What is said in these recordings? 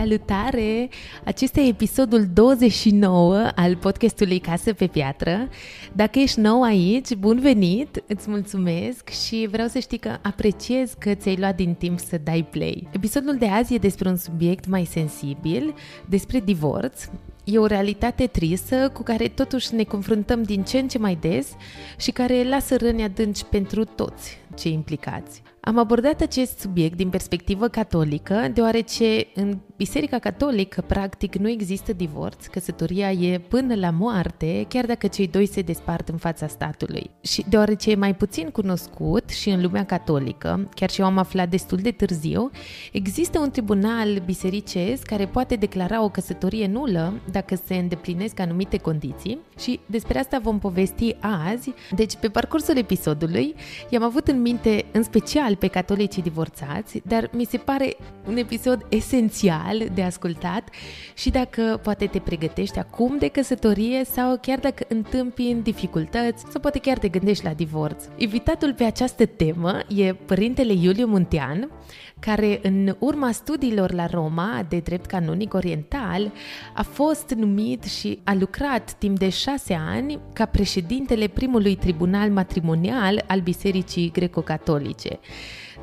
Salutare! Acesta e episodul 29 al podcastului Casă pe Piatră. Dacă ești nou aici, bun venit, îți mulțumesc și vreau să știi că apreciez că ți-ai luat din timp să dai play. Episodul de azi e despre un subiect mai sensibil, despre divorț, E o realitate tristă cu care totuși ne confruntăm din ce în ce mai des și care lasă răni adânci pentru toți cei implicați. Am abordat acest subiect din perspectivă catolică, deoarece în Biserica Catolică, practic, nu există divorț, căsătoria e până la moarte, chiar dacă cei doi se despart în fața statului. Și deoarece e mai puțin cunoscut și în lumea catolică, chiar și eu am aflat destul de târziu, există un tribunal bisericesc care poate declara o căsătorie nulă dacă se îndeplinesc anumite condiții și despre asta vom povesti azi. Deci, pe parcursul episodului, i-am avut în minte în special pe catolicii divorțați, dar mi se pare un episod esențial de ascultat și dacă poate te pregătești acum de căsătorie sau chiar dacă întâmpini dificultăți sau poate chiar te gândești la divorț. Invitatul pe această temă e părintele Iuliu Muntean, care în urma studiilor la Roma de drept canonic oriental a fost numit și a lucrat timp de șase ani ca președintele primului tribunal matrimonial al Bisericii Greco-Catolice.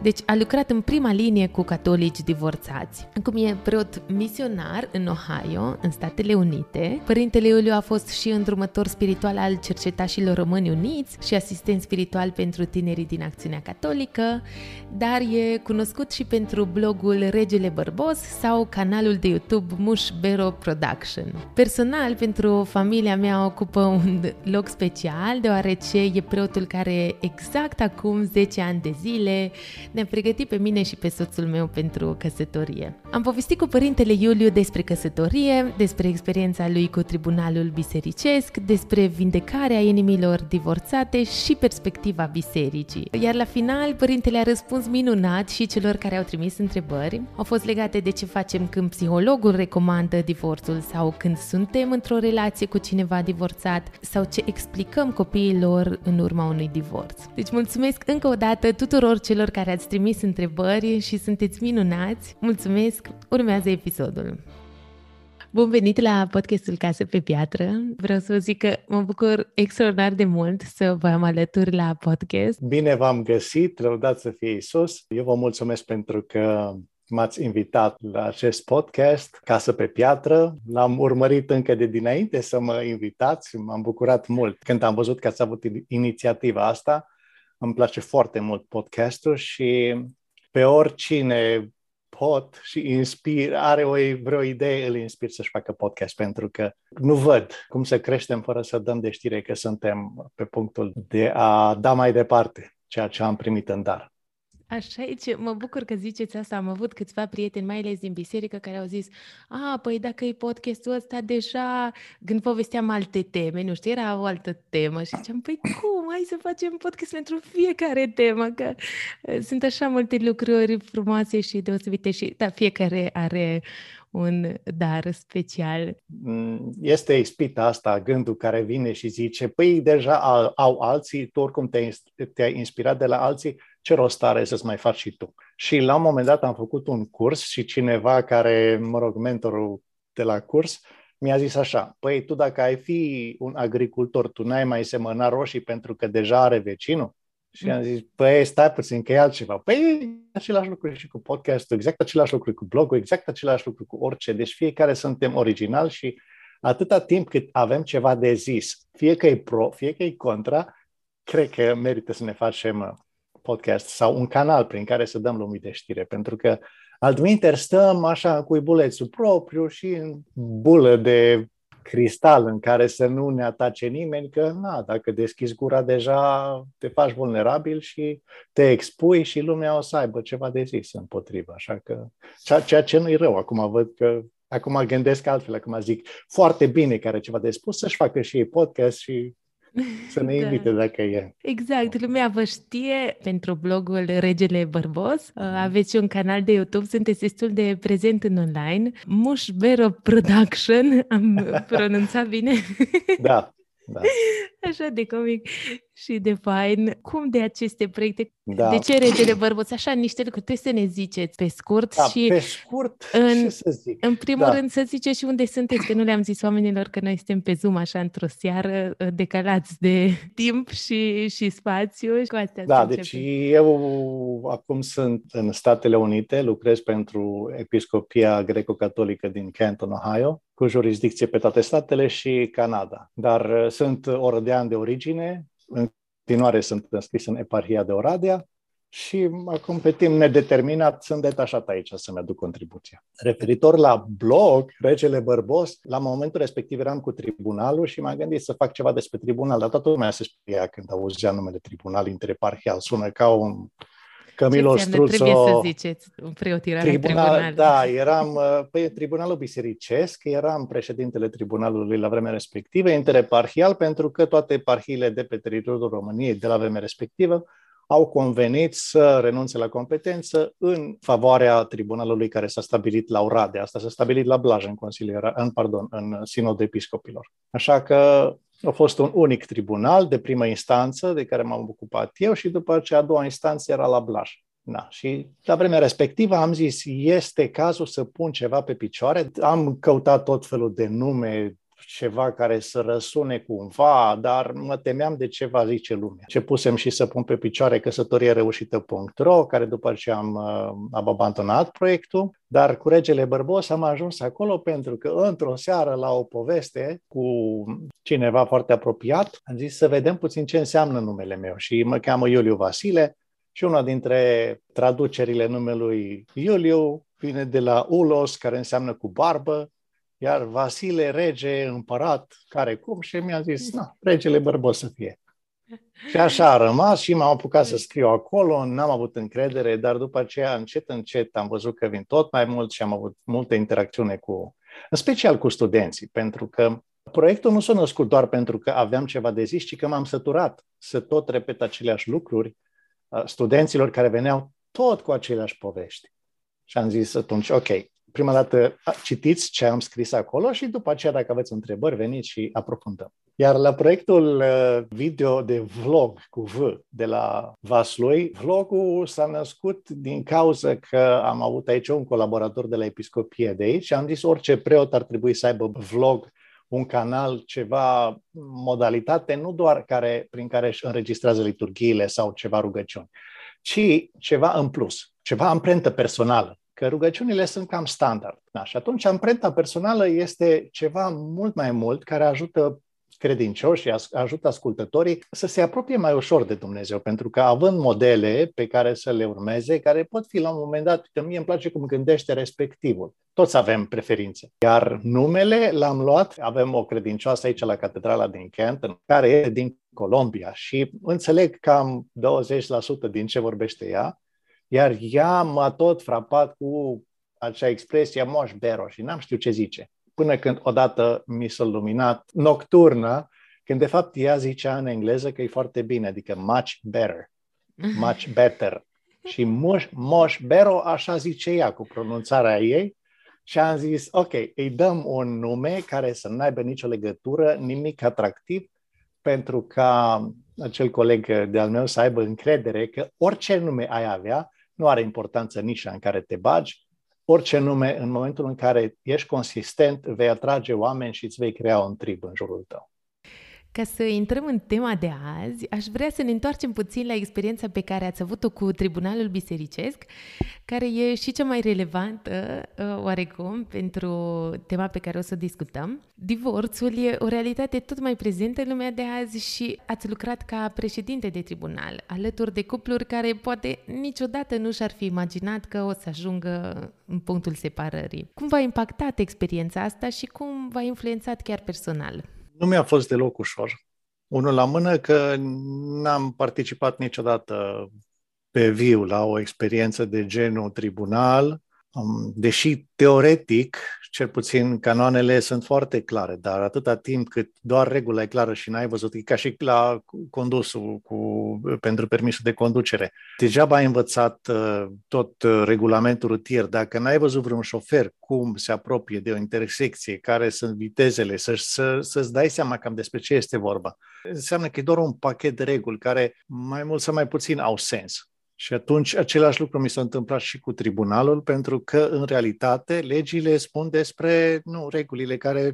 Deci a lucrat în prima linie cu catolici divorțați. Acum e preot misionar în Ohio, în Statele Unite. Părintele Iuliu a fost și îndrumător spiritual al cercetașilor români uniți și asistent spiritual pentru tinerii din acțiunea catolică, dar e cunoscut și pentru blogul Regele Bărbos sau canalul de YouTube Mush Bero Production. Personal, pentru familia mea ocupă un loc special, deoarece e preotul care exact acum 10 ani de zile ne-a pregătit pe mine și pe soțul meu pentru căsătorie. Am povestit cu părintele Iuliu despre căsătorie, despre experiența lui cu tribunalul bisericesc, despre vindecarea inimilor divorțate și perspectiva bisericii. Iar la final, părintele a răspuns minunat și celor care au trimis întrebări. Au fost legate de ce facem când psihologul recomandă divorțul sau când suntem într-o relație cu cineva divorțat sau ce explicăm copiilor în urma unui divorț. Deci mulțumesc încă o dată tuturor celor care ați trimis întrebări și sunteți minunați. Mulțumesc! Urmează episodul. Bun venit la podcastul Casă pe Piatră. Vreau să vă zic că mă bucur extraordinar de mult să vă am alături la podcast. Bine v-am găsit, răudat să fie Isus. Eu vă mulțumesc pentru că m-ați invitat la acest podcast, Casă pe Piatră. L-am urmărit încă de dinainte să mă invitați. M-am bucurat mult când am văzut că ați avut inițiativa asta îmi place foarte mult podcastul și pe oricine pot și inspir, are o, vreo idee, îl inspir să-și facă podcast, pentru că nu văd cum să creștem fără să dăm de știre că suntem pe punctul de a da mai departe ceea ce am primit în dar. Așa e, ce, mă bucur că ziceți asta. Am avut câțiva prieteni, mai ales din biserică, care au zis, a, păi dacă e podcastul ăsta, deja, când povesteam alte teme, nu știu, era o altă temă și ziceam, păi cum, hai să facem podcast pentru fiecare temă, că sunt așa multe lucruri frumoase și deosebite și, da, fiecare are un dar special. Mm, este ispita asta, gândul care vine și zice, păi deja au, au alții, tu oricum te-ai, te-ai inspirat de la alții, ce rost are să-ți mai faci și tu? Și la un moment dat am făcut un curs și cineva care, mă rog, mentorul de la curs, mi-a zis așa, păi tu dacă ai fi un agricultor, tu n-ai mai semăna roșii pentru că deja are vecinul? Și am zis, păi stai puțin, că e altceva. Păi același lucru și cu podcastul, exact același lucru cu blogul, exact același lucru cu orice. Deci fiecare suntem original și atâta timp cât avem ceva de zis, fie că e pro, fie că e contra, cred că merită să ne facem podcast sau un canal prin care să dăm lumii de știre, pentru că altminteri stăm așa cu ibulețul propriu și în bulă de cristal în care să nu ne atace nimeni, că na, dacă deschizi gura deja te faci vulnerabil și te expui și lumea o să aibă ceva de zis împotriva. Așa că ceea ce nu-i rău. Acum văd că Acum gândesc altfel, acum zic foarte bine care ceva de spus, să-și facă și ei podcast și să ne da. invite da. dacă e. Exact, lumea vă știe pentru blogul Regele Bărbos. Uh, aveți și un canal de YouTube, sunteți destul de prezent în online. Mushbero Production, am pronunțat bine? Da, da. Așa de comic și de fain. Cum de aceste proiecte? Da. De ce Regele Bărbuț? Așa, niște lucruri. Trebuie să ne ziceți pe scurt. Da, și pe scurt, în, ce să zic? În primul da. rând să ziceți și unde sunteți, că nu le-am zis oamenilor că noi suntem pe Zoom așa într-o seară uh, decalați de timp și, și spațiu. Cu astea da, deci eu acum sunt în Statele Unite, lucrez pentru Episcopia Greco-Catolică din Canton, Ohio, cu jurisdicție pe toate statele și Canada. Dar uh, sunt orădean de origine, în continuare sunt înscris în eparhia de Oradea și acum pe timp nedeterminat sunt detașat aici să-mi aduc contribuția. Referitor la blog, Regele Bărbos, la momentul respectiv eram cu tribunalul și m-am gândit să fac ceva despre tribunal, dar toată lumea se speria când auzea numele tribunal intereparhial. Sună ca un Camilo Struțo. Trebuie să ziceți, preotirarea tribunal, tribunal. Da, eram uh, pe păi, tribunalul bisericesc, eram președintele tribunalului la vremea respectivă, intereparhial, pentru că toate eparhiile de pe teritoriul României de la vremea respectivă au convenit să renunțe la competență în favoarea tribunalului care s-a stabilit la Oradea. Asta s-a stabilit la Blaj, în, în, pardon, în Sinodul Episcopilor. Așa că a fost un unic tribunal de primă instanță de care m-am ocupat eu și după aceea a doua instanță era la Blaj. Da. Și la vremea respectivă am zis, este cazul să pun ceva pe picioare. Am căutat tot felul de nume, ceva care să răsune cumva, dar mă temeam de ce va zice lumea. Ce pusem și să pun pe picioare căsătorie reușită.ro, care după ce am, uh, am abandonat proiectul, dar cu Regele Bărbos am ajuns acolo pentru că într-o seară la o poveste cu cineva foarte apropiat, am zis să vedem puțin ce înseamnă numele meu și mă cheamă Iuliu Vasile, și una dintre traducerile numelui Iuliu vine de la Ulos, care înseamnă cu barbă, iar Vasile, rege, împărat, care cum, și mi-a zis, na, regele bărbos să fie. Și așa a rămas și m-am apucat să scriu acolo, n-am avut încredere, dar după aceea, încet, încet, am văzut că vin tot mai mult și am avut multă interacțiune cu, în special cu studenții, pentru că proiectul nu s-a născut doar pentru că aveam ceva de zis, ci că m-am săturat să tot repet aceleași lucruri uh, studenților care veneau tot cu aceleași povești. Și am zis atunci, ok, prima dată citiți ce am scris acolo și după aceea, dacă aveți întrebări, veniți și aprofundăm. Iar la proiectul uh, video de vlog cu V de la Vaslui, vlogul s-a născut din cauza că am avut aici un colaborator de la Episcopie de aici și am zis orice preot ar trebui să aibă vlog un canal, ceva modalitate, nu doar care, prin care își înregistrează liturghiile sau ceva rugăciuni, ci ceva în plus, ceva amprentă personală că rugăciunile sunt cam standard. Da, și atunci amprenta personală este ceva mult mai mult care ajută credincioși și ajută ascultătorii să se apropie mai ușor de Dumnezeu, pentru că având modele pe care să le urmeze, care pot fi la un moment dat, că mie îmi place cum gândește respectivul. Toți avem preferințe. Iar numele l-am luat, avem o credincioasă aici la Catedrala din Canton, care e din Colombia și înțeleg cam 20% din ce vorbește ea, iar ea m-a tot frapat cu acea expresie moș bero și n-am știut ce zice. Până când odată mi s-a luminat nocturnă, când de fapt ea zicea în engleză că e foarte bine, adică much better, much better. Și moș, moș bero, așa zice ea cu pronunțarea ei, și am zis, ok, îi dăm un nume care să nu aibă nicio legătură, nimic atractiv, pentru ca acel coleg de-al meu să aibă încredere că orice nume ai avea, nu are importanță nișa în care te bagi, orice nume, în momentul în care ești consistent, vei atrage oameni și îți vei crea un trib în jurul tău. Ca să intrăm în tema de azi, aș vrea să ne întoarcem puțin la experiența pe care ați avut-o cu Tribunalul Bisericesc, care e și cea mai relevantă, uh, oarecum, pentru tema pe care o să o discutăm. Divorțul e o realitate tot mai prezentă în lumea de azi și ați lucrat ca președinte de tribunal, alături de cupluri care poate niciodată nu și-ar fi imaginat că o să ajungă în punctul separării. Cum v-a impactat experiența asta și cum v-a influențat chiar personal? Nu mi-a fost deloc ușor. Unul la mână că n-am participat niciodată pe viu la o experiență de genul tribunal. Um, deși teoretic, cel puțin canoanele sunt foarte clare, dar atâta timp cât doar regula e clară și n-ai văzut, e ca și la condusul cu, pentru permisul de conducere. Degeaba ai învățat uh, tot uh, regulamentul rutier, dacă n-ai văzut vreun șofer cum se apropie de o intersecție, care sunt vitezele, să, să, să-ți dai seama cam despre ce este vorba. Înseamnă că e doar un pachet de reguli care mai mult sau mai puțin au sens. Și atunci același lucru mi s-a întâmplat și cu tribunalul, pentru că în realitate legile spun despre nu, regulile care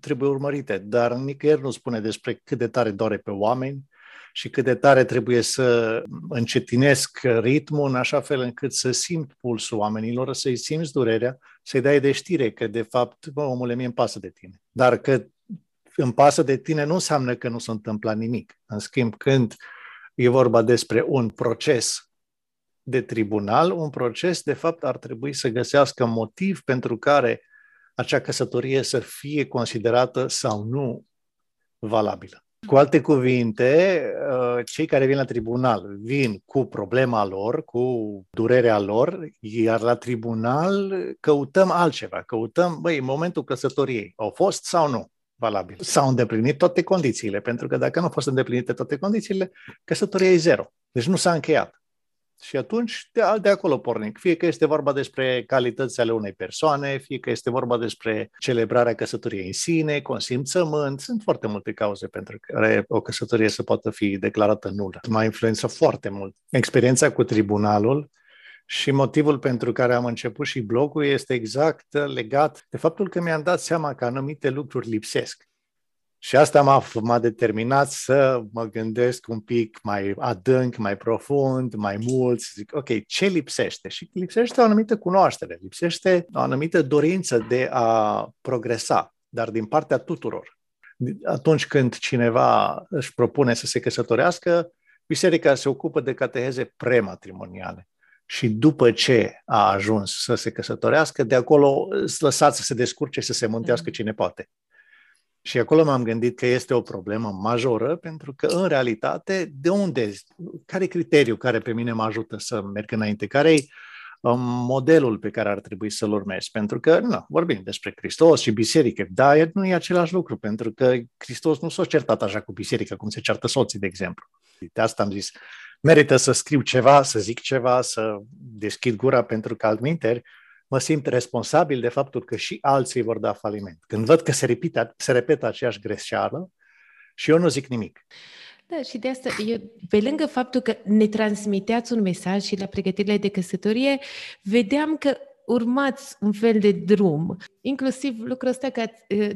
trebuie urmărite, dar nicăieri nu spune despre cât de tare doare pe oameni și cât de tare trebuie să încetinesc ritmul în așa fel încât să simt pulsul oamenilor, să-i simți durerea, să-i dai de știre că de fapt, bă, omule, mie îmi pasă de tine. Dar că îmi pasă de tine nu înseamnă că nu s-a întâmplat nimic. În schimb, când e vorba despre un proces de tribunal, un proces, de fapt, ar trebui să găsească motiv pentru care acea căsătorie să fie considerată sau nu valabilă. Cu alte cuvinte, uh, cei care vin la tribunal vin cu problema lor, cu durerea lor, iar la tribunal căutăm altceva. Căutăm, băi, în momentul căsătoriei, au fost sau nu valabil? S-au îndeplinit toate condițiile, pentru că dacă nu au fost îndeplinite toate condițiile, căsătoria e zero. Deci nu s-a încheiat. Și atunci de, de acolo pornim. Fie că este vorba despre calități ale unei persoane, fie că este vorba despre celebrarea căsătoriei în sine, consimțământ. Sunt foarte multe cauze pentru care o căsătorie să poată fi declarată nulă. M-a influențat foarte mult. Experiența cu tribunalul și motivul pentru care am început și blogul este exact legat de faptul că mi-am dat seama că anumite lucruri lipsesc. Și asta m-a, m-a determinat să mă gândesc un pic mai adânc, mai profund, mai mult, să zic, ok, ce lipsește? Și lipsește o anumită cunoaștere, lipsește o anumită dorință de a progresa, dar din partea tuturor. Atunci când cineva își propune să se căsătorească, biserica se ocupă de cateheze prematrimoniale. Și după ce a ajuns să se căsătorească, de acolo lăsați să se descurce, să se mântească mm. cine poate. Și acolo m-am gândit că este o problemă majoră, pentru că, în realitate, de unde, care e criteriul care pe mine mă ajută să merg înainte? Care e um, modelul pe care ar trebui să-l urmez? Pentru că, nu, vorbim despre Hristos și biserică, dar nu e același lucru, pentru că Hristos nu s-a certat așa cu biserica, cum se ceartă soții, de exemplu. De asta am zis, merită să scriu ceva, să zic ceva, să deschid gura, pentru că altminteri mă simt responsabil de faptul că și alții vor da faliment. Când văd că se repetă, se repetă aceeași greșeală și eu nu zic nimic. Da, și de asta, eu, pe lângă faptul că ne transmiteați un mesaj și la pregătirile de căsătorie, vedeam că urmați un fel de drum. Inclusiv lucrul ăsta că,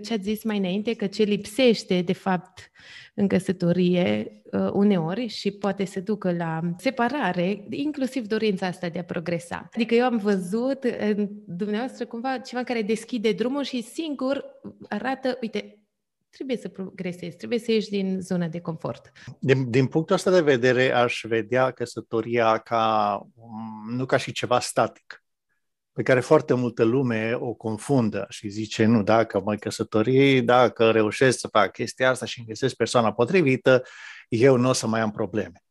ce ați zis mai înainte, că ce lipsește, de fapt, în căsătorie uh, uneori și poate să ducă la separare, inclusiv dorința asta de a progresa. Adică eu am văzut în dumneavoastră cumva ceva care deschide drumul și singur arată, uite, trebuie să progresezi, trebuie să ieși din zona de confort. Din, din punctul ăsta de vedere, aș vedea căsătoria ca, nu ca și ceva static pe care foarte multă lume o confundă și zice, nu, dacă mă căsători, dacă reușesc să fac chestia asta și îmi găsesc persoana potrivită, eu nu o să mai am probleme.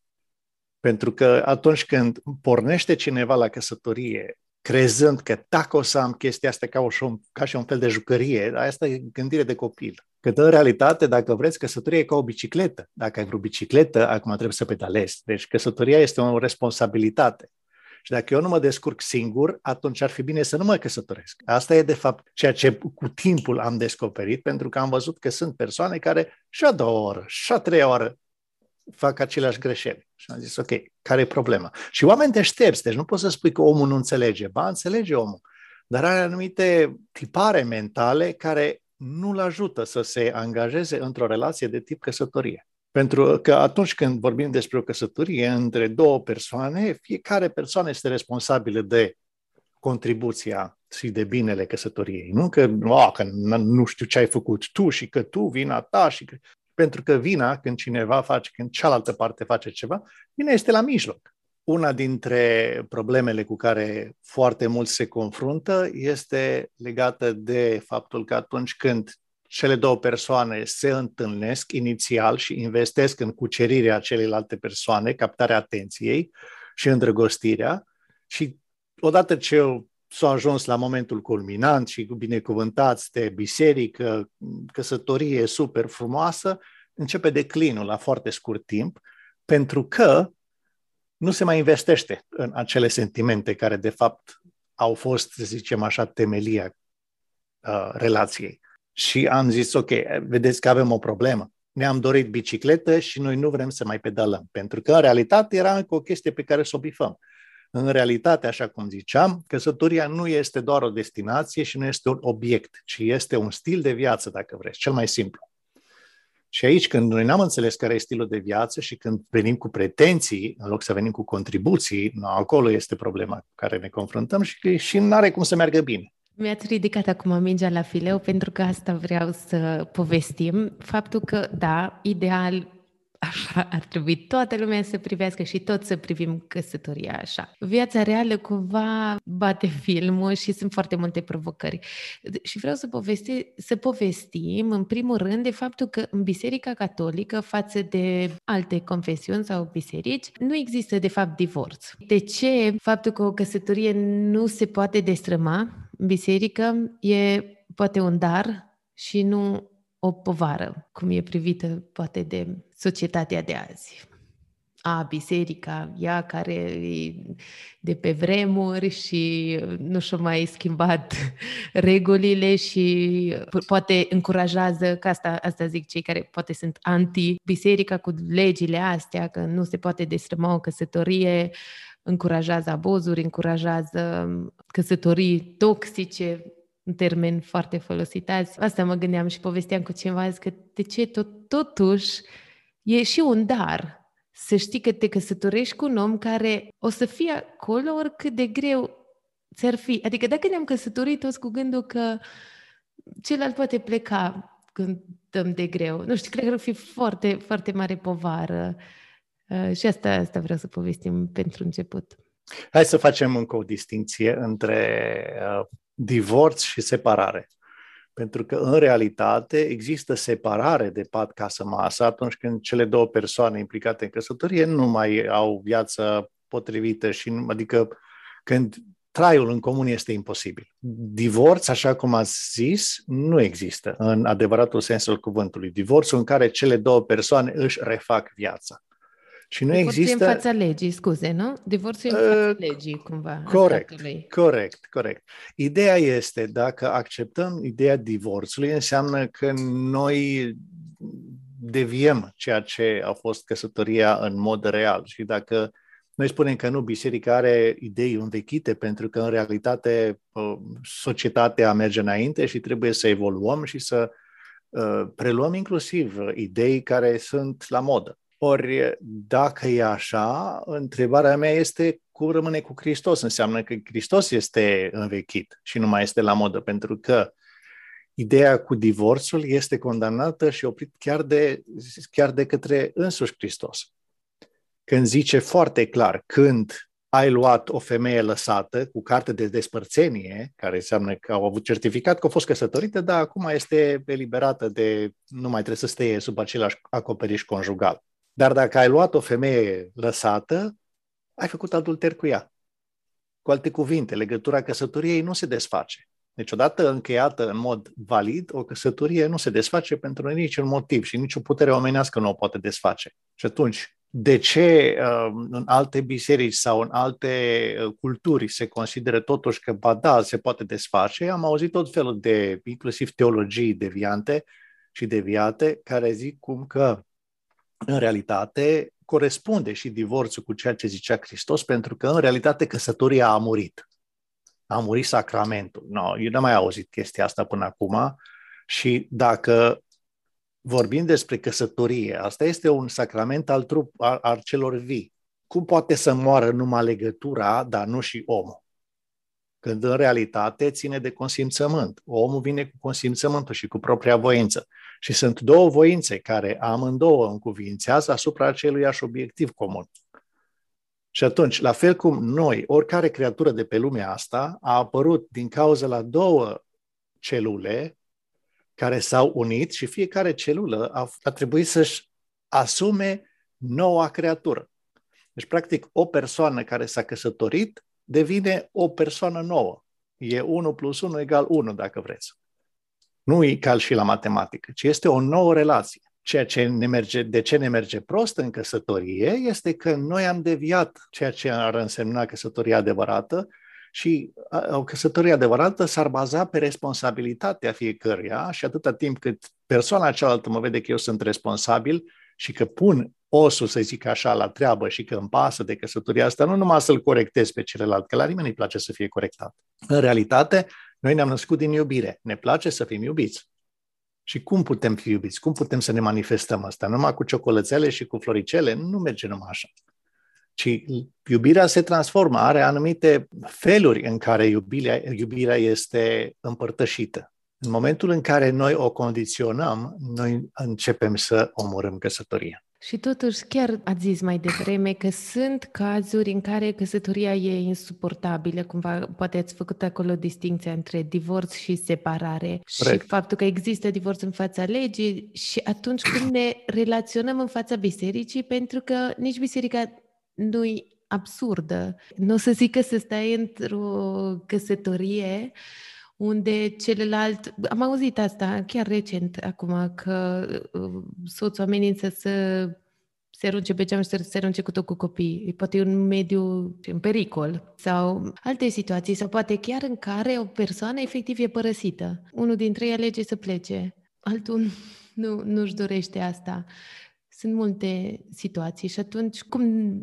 Pentru că atunci când pornește cineva la căsătorie, crezând că dacă o să am chestia asta ca, o, ca și un fel de jucărie, asta e gândire de copil. Că în realitate, dacă vreți, căsătoria e ca o bicicletă. Dacă ai vreo bicicletă, acum trebuie să pedalezi. Deci căsătoria este o responsabilitate. Și dacă eu nu mă descurc singur, atunci ar fi bine să nu mă căsătoresc. Asta e, de fapt, ceea ce cu timpul am descoperit, pentru că am văzut că sunt persoane care și a doua oră, și a treia oră fac aceleași greșeli. Și am zis, ok, care e problema? Și oameni deștepți, deci nu poți să spui că omul nu înțelege. Ba, înțelege omul, dar are anumite tipare mentale care nu-l ajută să se angajeze într-o relație de tip căsătorie. Pentru că atunci când vorbim despre o căsătorie între două persoane, fiecare persoană este responsabilă de contribuția și de binele căsătoriei. Nu că, oh, că nu știu ce ai făcut tu și că tu, vina ta și că... Pentru că vina, când cineva face, când cealaltă parte face ceva, vina este la mijloc. Una dintre problemele cu care foarte mulți se confruntă este legată de faptul că atunci când cele două persoane se întâlnesc inițial și investesc în cucerirea celelalte persoane, captarea atenției și îndrăgostirea și odată ce s-a ajuns la momentul culminant și binecuvântați de biserică, căsătorie super frumoasă, începe declinul la foarte scurt timp, pentru că nu se mai investește în acele sentimente care, de fapt, au fost, să zicem așa, temelia uh, relației. Și am zis, ok, vedeți că avem o problemă. Ne-am dorit bicicletă și noi nu vrem să mai pedalăm, pentru că, în realitate, era încă o chestie pe care să o bifăm. În realitate, așa cum ziceam, căsătoria nu este doar o destinație și nu este un obiect, ci este un stil de viață, dacă vreți, cel mai simplu. Și aici, când noi n-am înțeles care e stilul de viață și când venim cu pretenții, în loc să venim cu contribuții, no, acolo este problema cu care ne confruntăm și, și nu are cum să meargă bine. Mi-ați ridicat acum mingea la fileu pentru că asta vreau să povestim. Faptul că, da, ideal așa ar trebui toată lumea să privească și tot să privim căsătoria așa. Viața reală cumva bate filmul și sunt foarte multe provocări. Și vreau să, povesti, să povestim, în primul rând, de faptul că în Biserica Catolică, față de alte confesiuni sau biserici, nu există, de fapt, divorț. De ce faptul că o căsătorie nu se poate destrăma în biserică e poate un dar și nu o povară, cum e privită poate de societatea de azi. A, biserica, ea care e de pe vremuri și nu și-a mai schimbat regulile și poate încurajează, că asta, asta zic cei care poate sunt anti-biserica cu legile astea, că nu se poate destrăma o căsătorie, încurajează abuzuri, încurajează căsătorii toxice, un termen foarte folosit azi. Asta mă gândeam și povesteam cu cineva că de ce tot, totuși e și un dar să știi că te căsătorești cu un om care o să fie acolo oricât de greu ți-ar fi. Adică dacă ne-am căsătorit toți cu gândul că celălalt poate pleca când dăm de greu. Nu știu, cred că ar fi foarte, foarte mare povară. Uh, și asta, asta vreau să povestim pentru început. Hai să facem încă o distinție între uh, divorț și separare. Pentru că, în realitate, există separare de pat casă-masă atunci când cele două persoane implicate în căsătorie nu mai au viață potrivită și, adică, când traiul în comun este imposibil. Divorț, așa cum ați zis, nu există în adevăratul sens al cuvântului. Divorțul în care cele două persoane își refac viața. Și nu Divorțul există... în fața legii, scuze, nu? Divorțul în fața uh, legii, cumva. Corect, corect, corect. Ideea este, dacă acceptăm ideea divorțului, înseamnă că noi deviem ceea ce a fost căsătoria în mod real. Și dacă noi spunem că nu, biserica are idei învechite pentru că în realitate uh, societatea merge înainte și trebuie să evoluăm și să uh, preluăm inclusiv idei care sunt la modă. Ori, dacă e așa, întrebarea mea este cum rămâne cu Hristos. Înseamnă că Hristos este învechit și nu mai este la modă, pentru că ideea cu divorțul este condamnată și oprit chiar de, chiar de către însuși Hristos. Când zice foarte clar, când ai luat o femeie lăsată cu carte de despărțenie, care înseamnă că au avut certificat că a fost căsătorită, dar acum este eliberată de, nu mai trebuie să stea sub același acoperiș conjugal. Dar dacă ai luat o femeie lăsată, ai făcut adulter cu ea. Cu alte cuvinte, legătura căsătoriei nu se desface. Deci, odată încheiată în mod valid, o căsătorie nu se desface pentru niciun motiv și nicio putere omenească nu o poate desface. Și atunci, de ce uh, în alte biserici sau în alte uh, culturi se consideră totuși că, ba da, se poate desface? Am auzit tot felul de, inclusiv teologii deviante și deviate, care zic cum că în realitate, corespunde și divorțul cu ceea ce zicea Hristos, pentru că, în realitate, căsătoria a murit. A murit sacramentul. No, eu n-am mai auzit chestia asta până acum și dacă vorbim despre căsătorie, asta este un sacrament al, trup, al, al celor vii. Cum poate să moară numai legătura, dar nu și omul? Când în realitate ține de consimțământ. Omul vine cu consimțământul și cu propria voință. Și sunt două voințe care amândouă încuvințează asupra aceluiași obiectiv comun. Și atunci, la fel cum noi, oricare creatură de pe lumea asta a apărut din cauza la două celule care s-au unit și fiecare celulă a, a trebuit să-și asume noua creatură. Deci, practic, o persoană care s-a căsătorit devine o persoană nouă. E 1 plus 1 egal 1, dacă vreți. Nu e ca și la matematică, ci este o nouă relație. Ceea ce ne merge, de ce ne merge prost în căsătorie este că noi am deviat ceea ce ar însemna căsătoria adevărată și o căsătorie adevărată s-ar baza pe responsabilitatea fiecăruia și atâta timp cât persoana cealaltă mă vede că eu sunt responsabil și că pun osul, să zic așa, la treabă și că îmi pasă de căsătoria asta, nu numai să-l corectez pe celălalt, că la nimeni îi place să fie corectat. În realitate, noi ne-am născut din iubire. Ne place să fim iubiți. Și cum putem fi iubiți? Cum putem să ne manifestăm asta? Numai cu ciocolățele și cu floricele? Nu merge numai așa. Ci iubirea se transformă, are anumite feluri în care iubirea, iubirea este împărtășită. În momentul în care noi o condiționăm, noi începem să omorâm căsătoria. Și totuși, chiar ați zis mai devreme că sunt cazuri în care căsătoria e insuportabilă, cumva poate ați făcut acolo distinția între divorț și separare Correct. și faptul că există divorț în fața legii și atunci când ne relaționăm în fața bisericii, pentru că nici biserica nu-i absurdă. Nu o să zic că să stai într-o căsătorie unde celălalt, am auzit asta chiar recent acum, că uh, soțul amenință să se arunce pe geam și să se arunce cu tot cu copii. Poate un mediu în pericol sau alte situații sau poate chiar în care o persoană efectiv e părăsită. Unul dintre ei alege să plece, altul nu, nu-și dorește asta. Sunt multe situații și atunci cum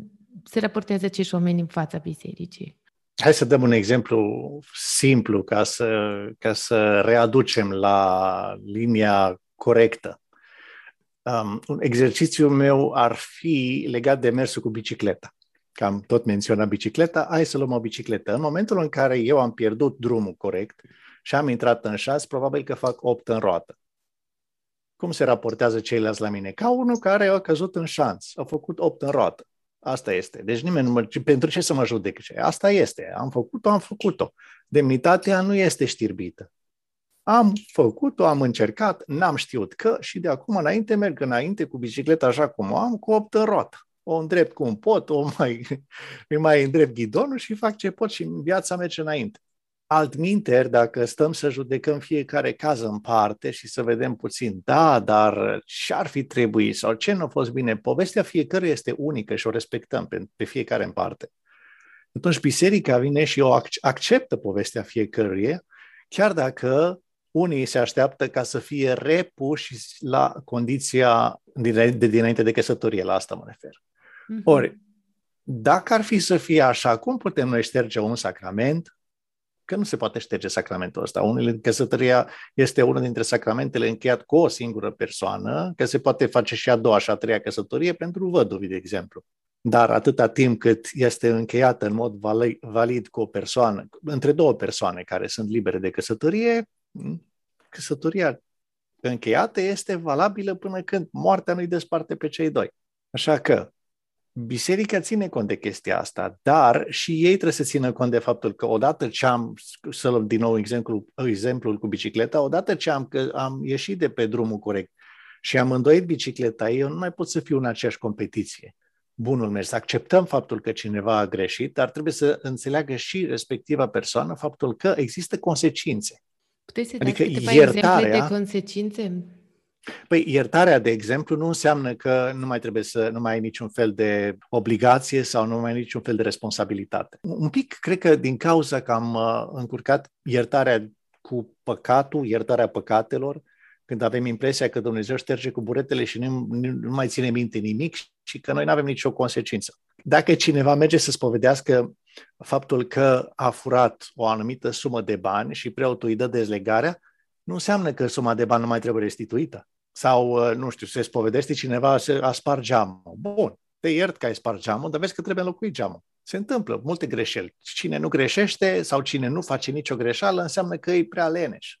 se raportează acești oameni în fața bisericii? Hai să dăm un exemplu simplu ca să, ca să readucem la linia corectă. Um, un exercițiul meu ar fi legat de mersul cu bicicleta. Că am tot menționat bicicleta, hai să luăm o bicicletă. În momentul în care eu am pierdut drumul corect și am intrat în șas, probabil că fac 8 în roată. Cum se raportează ceilalți la mine? Ca unul care a căzut în șanț, a făcut 8 în roată. Asta este. Deci nimeni nu mă... Pentru ce să mă judec? Asta este. Am făcut-o, am făcut-o. Demnitatea nu este știrbită. Am făcut-o, am încercat, n-am știut că și de acum înainte merg înainte cu bicicleta așa cum o am, cu opt în roată. O îndrept cum pot, o mai, îi mai îndrept ghidonul și fac ce pot și viața merge înainte. Altminteri, dacă stăm să judecăm fiecare caz în parte și să vedem puțin, da, dar ce ar fi trebuit sau ce nu a fost bine, povestea fiecare este unică și o respectăm pe, pe fiecare în parte. Atunci biserica vine și o acceptă povestea fiecăruia, chiar dacă unii se așteaptă ca să fie repuși la condiția de dinainte de căsătorie, la asta mă refer. Mm-hmm. Ori, dacă ar fi să fie așa, cum putem noi șterge un sacrament că nu se poate șterge sacramentul ăsta. Unele, căsătoria este unul dintre sacramentele încheiat cu o singură persoană, că se poate face și a doua și a treia căsătorie pentru văduvi, de exemplu. Dar atâta timp cât este încheiată în mod valid cu o persoană, între două persoane care sunt libere de căsătorie, căsătoria încheiată este valabilă până când moartea nu-i desparte pe cei doi. Așa că Biserica ține cont de chestia asta, dar și ei trebuie să țină cont de faptul că odată ce am, să luăm din nou exemplu, exemplul cu bicicleta, odată ce am, că am ieșit de pe drumul corect și am îndoit bicicleta, eu nu mai pot să fiu în aceeași competiție. Bunul mers, acceptăm faptul că cineva a greșit, dar trebuie să înțeleagă și respectiva persoană faptul că există consecințe. Puteți să adică dați câteva iertarea, exemple de consecințe? Păi iertarea, de exemplu, nu înseamnă că nu mai trebuie să nu mai ai niciun fel de obligație sau nu mai ai niciun fel de responsabilitate. Un pic, cred că din cauza că am uh, încurcat iertarea cu păcatul, iertarea păcatelor, când avem impresia că Dumnezeu șterge cu buretele și nu, nu mai ține minte nimic și că noi nu avem nicio consecință. Dacă cineva merge să spovedească faptul că a furat o anumită sumă de bani și preotul îi dă dezlegarea, nu înseamnă că suma de bani nu mai trebuie restituită. Sau, uh, nu știu, se spovedește cineva a spart geamul. Bun, te iert că ai spart geamul, dar vezi că trebuie înlocuit geamul. Se întâmplă multe greșeli. Cine nu greșește sau cine nu face nicio greșeală înseamnă că e prea leneș.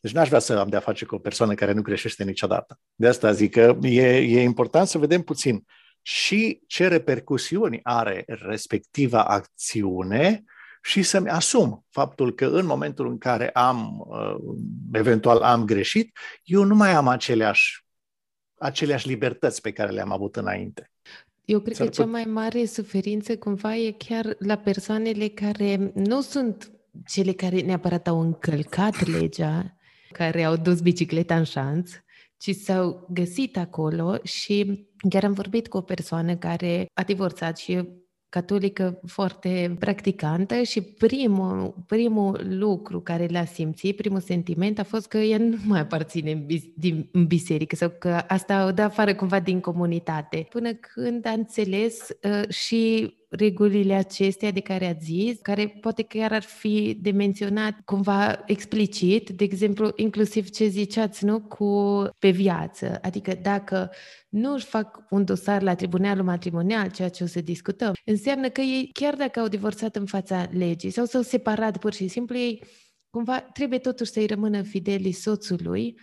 Deci n-aș vrea să am de-a face cu o persoană care nu greșește niciodată. De asta zic că e, e important să vedem puțin și ce repercusiuni are respectiva acțiune și să-mi asum faptul că în momentul în care am, uh, eventual am greșit, eu nu mai am aceleași, aceleași libertăți pe care le-am avut înainte. Eu cred că cea mai mare suferință cumva e chiar la persoanele care nu sunt cele care neapărat au încălcat legea, care au dus bicicleta în șanț, ci s-au găsit acolo și chiar am vorbit cu o persoană care a divorțat și e catolică foarte practicantă și primul, primul lucru care l-a simțit, primul sentiment a fost că ea nu mai aparține în, bis- din, în biserică sau că asta o dă afară cumva din comunitate. Până când a înțeles uh, și regulile acestea de care ați zis, care poate chiar ar fi de menționat cumva explicit, de exemplu, inclusiv ce ziceați, nu, cu pe viață. Adică dacă nu își fac un dosar la tribunalul matrimonial, ceea ce o să discutăm, înseamnă că ei, chiar dacă au divorțat în fața legii sau s-au separat pur și simplu, ei cumva trebuie totuși să-i rămână fideli soțului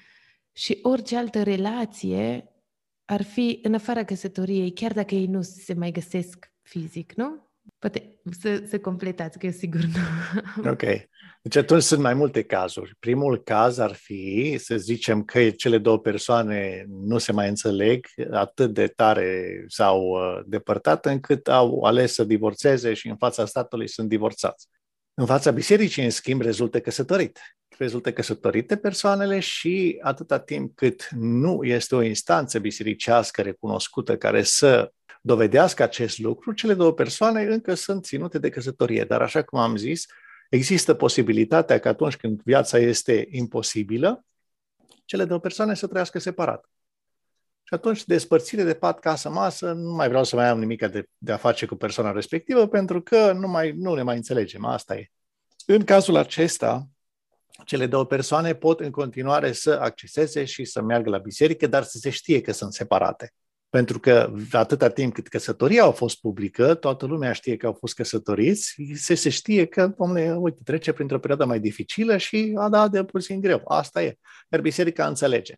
și orice altă relație ar fi în afara căsătoriei, chiar dacă ei nu se mai găsesc fizic, nu? Poate să, să completați, că eu sigur nu. Ok. Deci atunci sunt mai multe cazuri. Primul caz ar fi, să zicem că cele două persoane nu se mai înțeleg atât de tare sau uh, depărtat încât au ales să divorțeze și în fața statului sunt divorțați. În fața bisericii, în schimb, rezultă căsătorit. Rezultă căsătorite persoanele și atâta timp cât nu este o instanță bisericească recunoscută care să dovedească acest lucru, cele două persoane încă sunt ținute de căsătorie. Dar așa cum am zis, există posibilitatea că atunci când viața este imposibilă, cele două persoane să trăiască separat. Și atunci, despărțire de pat, casă, masă, nu mai vreau să mai am nimic de, de a face cu persoana respectivă, pentru că nu, mai, nu ne mai înțelegem. Asta e. În cazul acesta, cele două persoane pot în continuare să acceseze și să meargă la biserică, dar să se știe că sunt separate. Pentru că atâta timp cât căsătoria a fost publică, toată lumea știe că au fost căsătoriți, se, se știe că, domnule, uite, trece printr-o perioadă mai dificilă și a dat de puțin greu. Asta e. Iar biserica înțelege.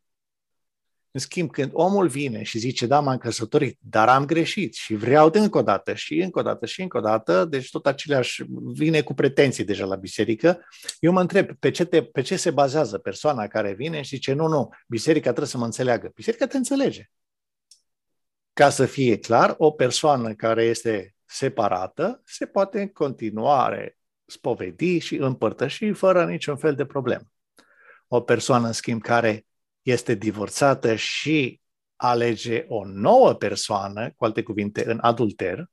În schimb, când omul vine și zice, da, m-am căsătorit, dar am greșit și vreau de încă o dată și încă o dată și încă o dată, deci tot aceleași vine cu pretenții deja la biserică, eu mă întreb, pe ce, te, pe ce se bazează persoana care vine și zice, nu, nu, biserica trebuie să mă înțeleagă. Biserica te înțelege. Ca să fie clar, o persoană care este separată se poate în continuare spovedi și împărtăși fără niciun fel de problemă. O persoană, în schimb, care este divorțată și alege o nouă persoană, cu alte cuvinte, în adulter,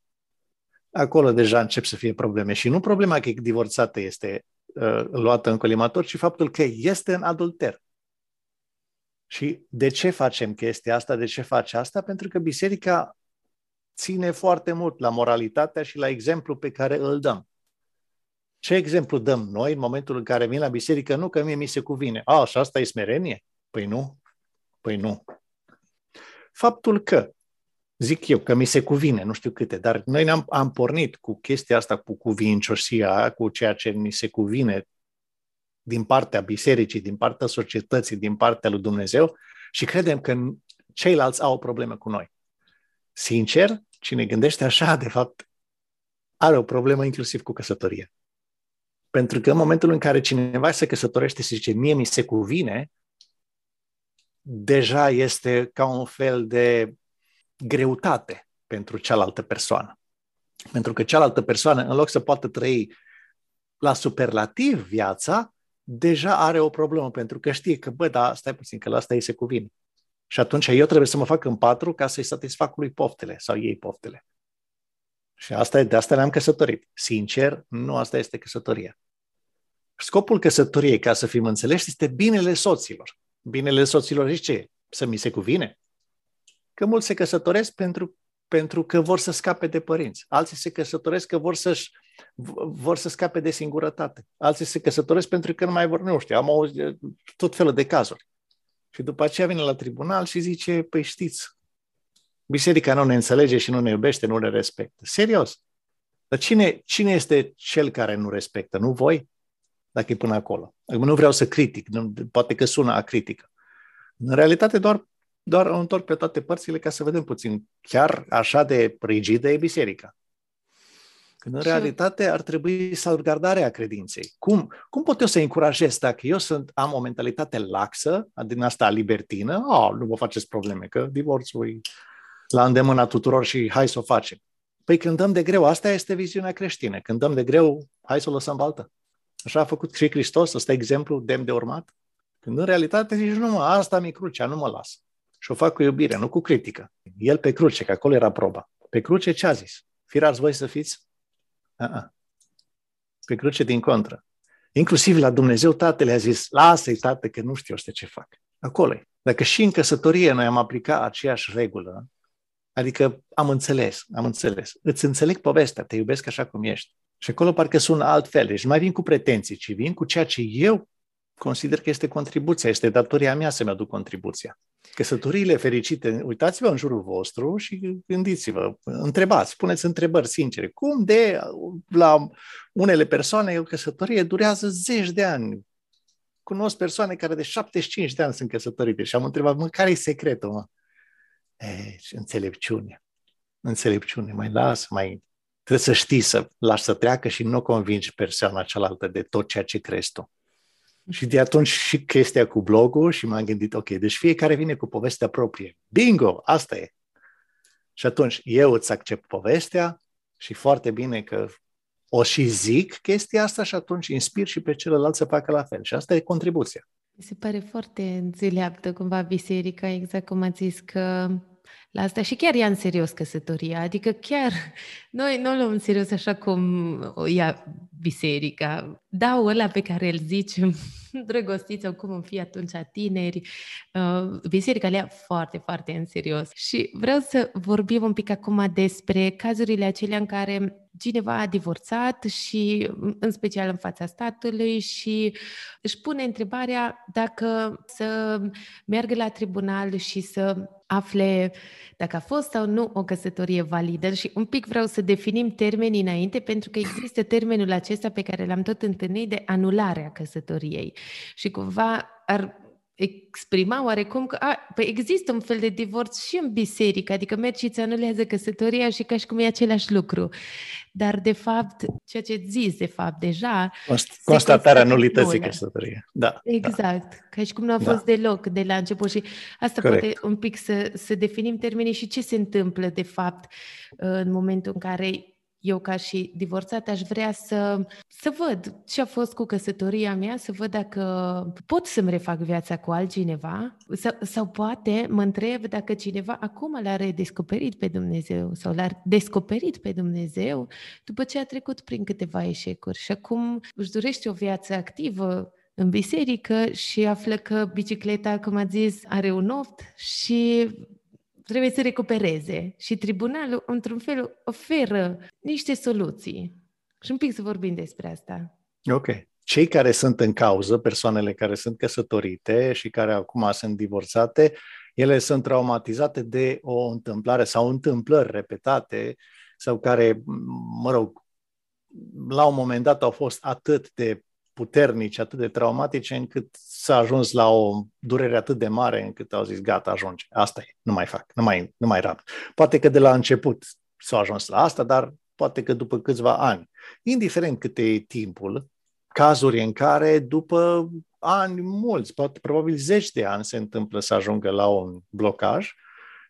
acolo deja încep să fie probleme. Și nu problema că e divorțată este uh, luată în colimator, ci faptul că este în adulter. Și de ce facem chestia asta? De ce face asta? Pentru că biserica ține foarte mult la moralitatea și la exemplu pe care îl dăm. Ce exemplu dăm noi în momentul în care vin la biserică? Nu că mie mi se cuvine. A, și asta e smerenie? Păi nu. Păi nu. Faptul că, zic eu, că mi se cuvine, nu știu câte, dar noi am, am pornit cu chestia asta, cu cuvinciosia, cu ceea ce mi se cuvine din partea bisericii, din partea societății, din partea lui Dumnezeu și credem că ceilalți au o problemă cu noi. Sincer, cine gândește așa, de fapt, are o problemă inclusiv cu căsătoria. Pentru că în momentul în care cineva se căsătorește și zice, mie mi se cuvine, deja este ca un fel de greutate pentru cealaltă persoană. Pentru că cealaltă persoană, în loc să poată trăi la superlativ viața, deja are o problemă, pentru că știe că, bă, da, stai puțin, că la asta îi se cuvine. Și atunci eu trebuie să mă fac în patru ca să-i satisfac lui poftele sau ei poftele. Și asta, de asta ne-am căsătorit. Sincer, nu asta este căsătoria. Scopul căsătoriei, ca să fim înțeleși, este binele soților. Binele soților și ce? Să mi se cuvine. Că mulți se căsătoresc pentru, pentru că vor să scape de părinți. Alții se căsătoresc că vor să-și vor să scape de singurătate. Alții se căsătoresc pentru că nu mai vor, nu știu, am auzit tot felul de cazuri. Și după aceea vine la tribunal și zice, păi știți, biserica nu ne înțelege și nu ne iubește, nu ne respectă. Serios. Dar cine, cine este cel care nu respectă? Nu voi? Dacă e până acolo. Acum nu vreau să critic, nu, poate că sună a critică. În realitate doar, doar o întorc pe toate părțile ca să vedem puțin chiar așa de rigidă e biserica. Când în și... realitate ar trebui salvgardarea credinței. Cum, cum pot eu să încurajez dacă eu sunt, am o mentalitate laxă, din asta libertină, oh, nu vă faceți probleme, că divorțul e la îndemâna tuturor și hai să o facem. Păi când dăm de greu, asta este viziunea creștină. Când dăm de greu, hai să o lăsăm baltă. Așa a făcut și Hristos, ăsta exemplu demn de urmat? Când în realitate zici, nu mă, asta mi crucea, nu mă las. Și o fac cu iubire, nu cu critică. El pe cruce, că acolo era proba. Pe cruce ce a zis? Firați voi să fiți? Uh-uh. Pe cruce din contră. Inclusiv la Dumnezeu tatăle a zis, lasă-i tată că nu știu ce fac. Acolo Dacă și în căsătorie noi am aplicat aceeași regulă, adică am înțeles, am înțeles, îți înțeleg povestea, te iubesc așa cum ești. Și acolo parcă sună altfel. Deci nu mai vin cu pretenții, ci vin cu ceea ce eu consider că este contribuția, este datoria mea să-mi aduc contribuția. Căsătoriile fericite, uitați-vă în jurul vostru și gândiți-vă, întrebați, puneți întrebări sincere. Cum de la unele persoane o căsătorie durează zeci de ani? Cunosc persoane care de 75 de ani sunt căsătorite și am întrebat, mă, care e secretul, mă? E, înțelepciune. Înțelepciune, mai las, mai... Trebuie să știi să lași să treacă și nu convingi persoana cealaltă de tot ceea ce crezi tu. Și de atunci și chestia cu blogul și m-am gândit, ok, deci fiecare vine cu povestea proprie. Bingo, asta e. Și atunci eu îți accept povestea și foarte bine că o și zic chestia asta și atunci inspir și pe celălalt să facă la fel. Și asta e contribuția. Mi se pare foarte înțeleaptă cumva biserica, exact cum ați zis că la asta și chiar ia în serios căsătoria. Adică chiar noi nu o luăm în serios așa cum o ia biserica. Da, ăla pe care îl zicem, drăgostiți sau cum în fi atunci tineri, uh, biserica le ia foarte, foarte în serios. Și vreau să vorbim un pic acum despre cazurile acelea în care cineva a divorțat și în special în fața statului și își pune întrebarea dacă să meargă la tribunal și să afle dacă a fost sau nu o căsătorie validă. Și un pic vreau să definim termenii înainte pentru că există termenul acesta pe care l-am tot întâlnit de anularea căsătoriei. Și cumva ar exprima oarecum că a, păi există un fel de divorț și în biserică, adică mergi și îți anulează căsătoria și ca și cum e același lucru. Dar, de fapt, ceea ce zis, de fapt, deja... Constatarea nulității căsătoriei. Da, da. Exact. Da. Ca și cum nu a da. fost da. deloc de la început. Și asta Corect. poate un pic să, să definim termenii și ce se întâmplă, de fapt, în momentul în care eu ca și divorțată aș vrea să, să văd ce a fost cu căsătoria mea, să văd dacă pot să-mi refac viața cu altcineva sau, sau poate mă întreb dacă cineva acum l-a redescoperit pe Dumnezeu sau l-a descoperit pe Dumnezeu după ce a trecut prin câteva eșecuri. Și acum își dorește o viață activă în biserică și află că bicicleta, cum a zis, are un opt și trebuie să recupereze și tribunalul, într-un fel, oferă niște soluții. Și un pic să vorbim despre asta. Ok. Cei care sunt în cauză, persoanele care sunt căsătorite și care acum sunt divorțate, ele sunt traumatizate de o întâmplare sau întâmplări repetate sau care, mă rog, la un moment dat au fost atât de puternici, atât de traumatice, încât s-a ajuns la o durere atât de mare încât au zis, gata, ajunge, asta e, nu mai fac, nu mai, nu mai rab. Poate că de la început s-au ajuns la asta, dar poate că după câțiva ani. Indiferent cât e timpul, cazuri în care după ani mulți, poate probabil zeci de ani se întâmplă să ajungă la un blocaj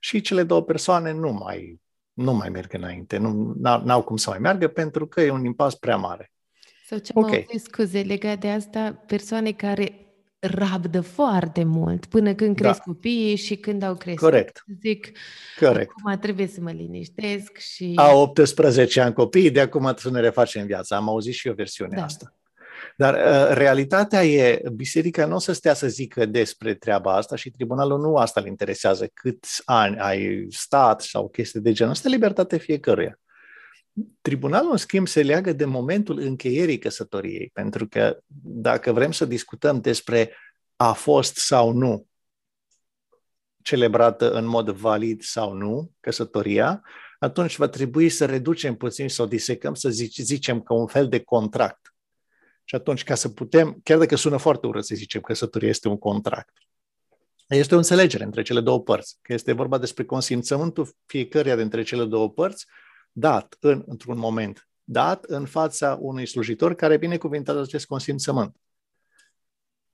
și cele două persoane nu mai, nu mai merg înainte, nu, n-au cum să mai meargă pentru că e un impas prea mare. Sau ce okay. am auzit, scuze, legat de asta, persoane care rabdă foarte mult până când cresc da. copiii și când au crescut. Corect. Zic, Corect. acum trebuie să mă liniștesc și... A 18 ani copii, de acum să ne refacem viața. Am auzit și eu versiunea da. asta. Dar uh, realitatea e, biserica nu o să stea să zică despre treaba asta și tribunalul nu asta îl interesează, câți ani ai stat sau chestii de genul. Asta e libertatea fiecăruia. Tribunalul, în schimb, se leagă de momentul încheierii căsătoriei, pentru că dacă vrem să discutăm despre a fost sau nu celebrată în mod valid sau nu căsătoria, atunci va trebui să reducem puțin, să o disecăm, să zicem că un fel de contract. Și atunci, ca să putem, chiar dacă sună foarte urât să zicem că căsătoria este un contract, este o înțelegere între cele două părți, că este vorba despre consimțământul fiecăruia dintre cele două părți dat în, într-un moment dat în fața unui slujitor care binecuvintează acest consimțământ.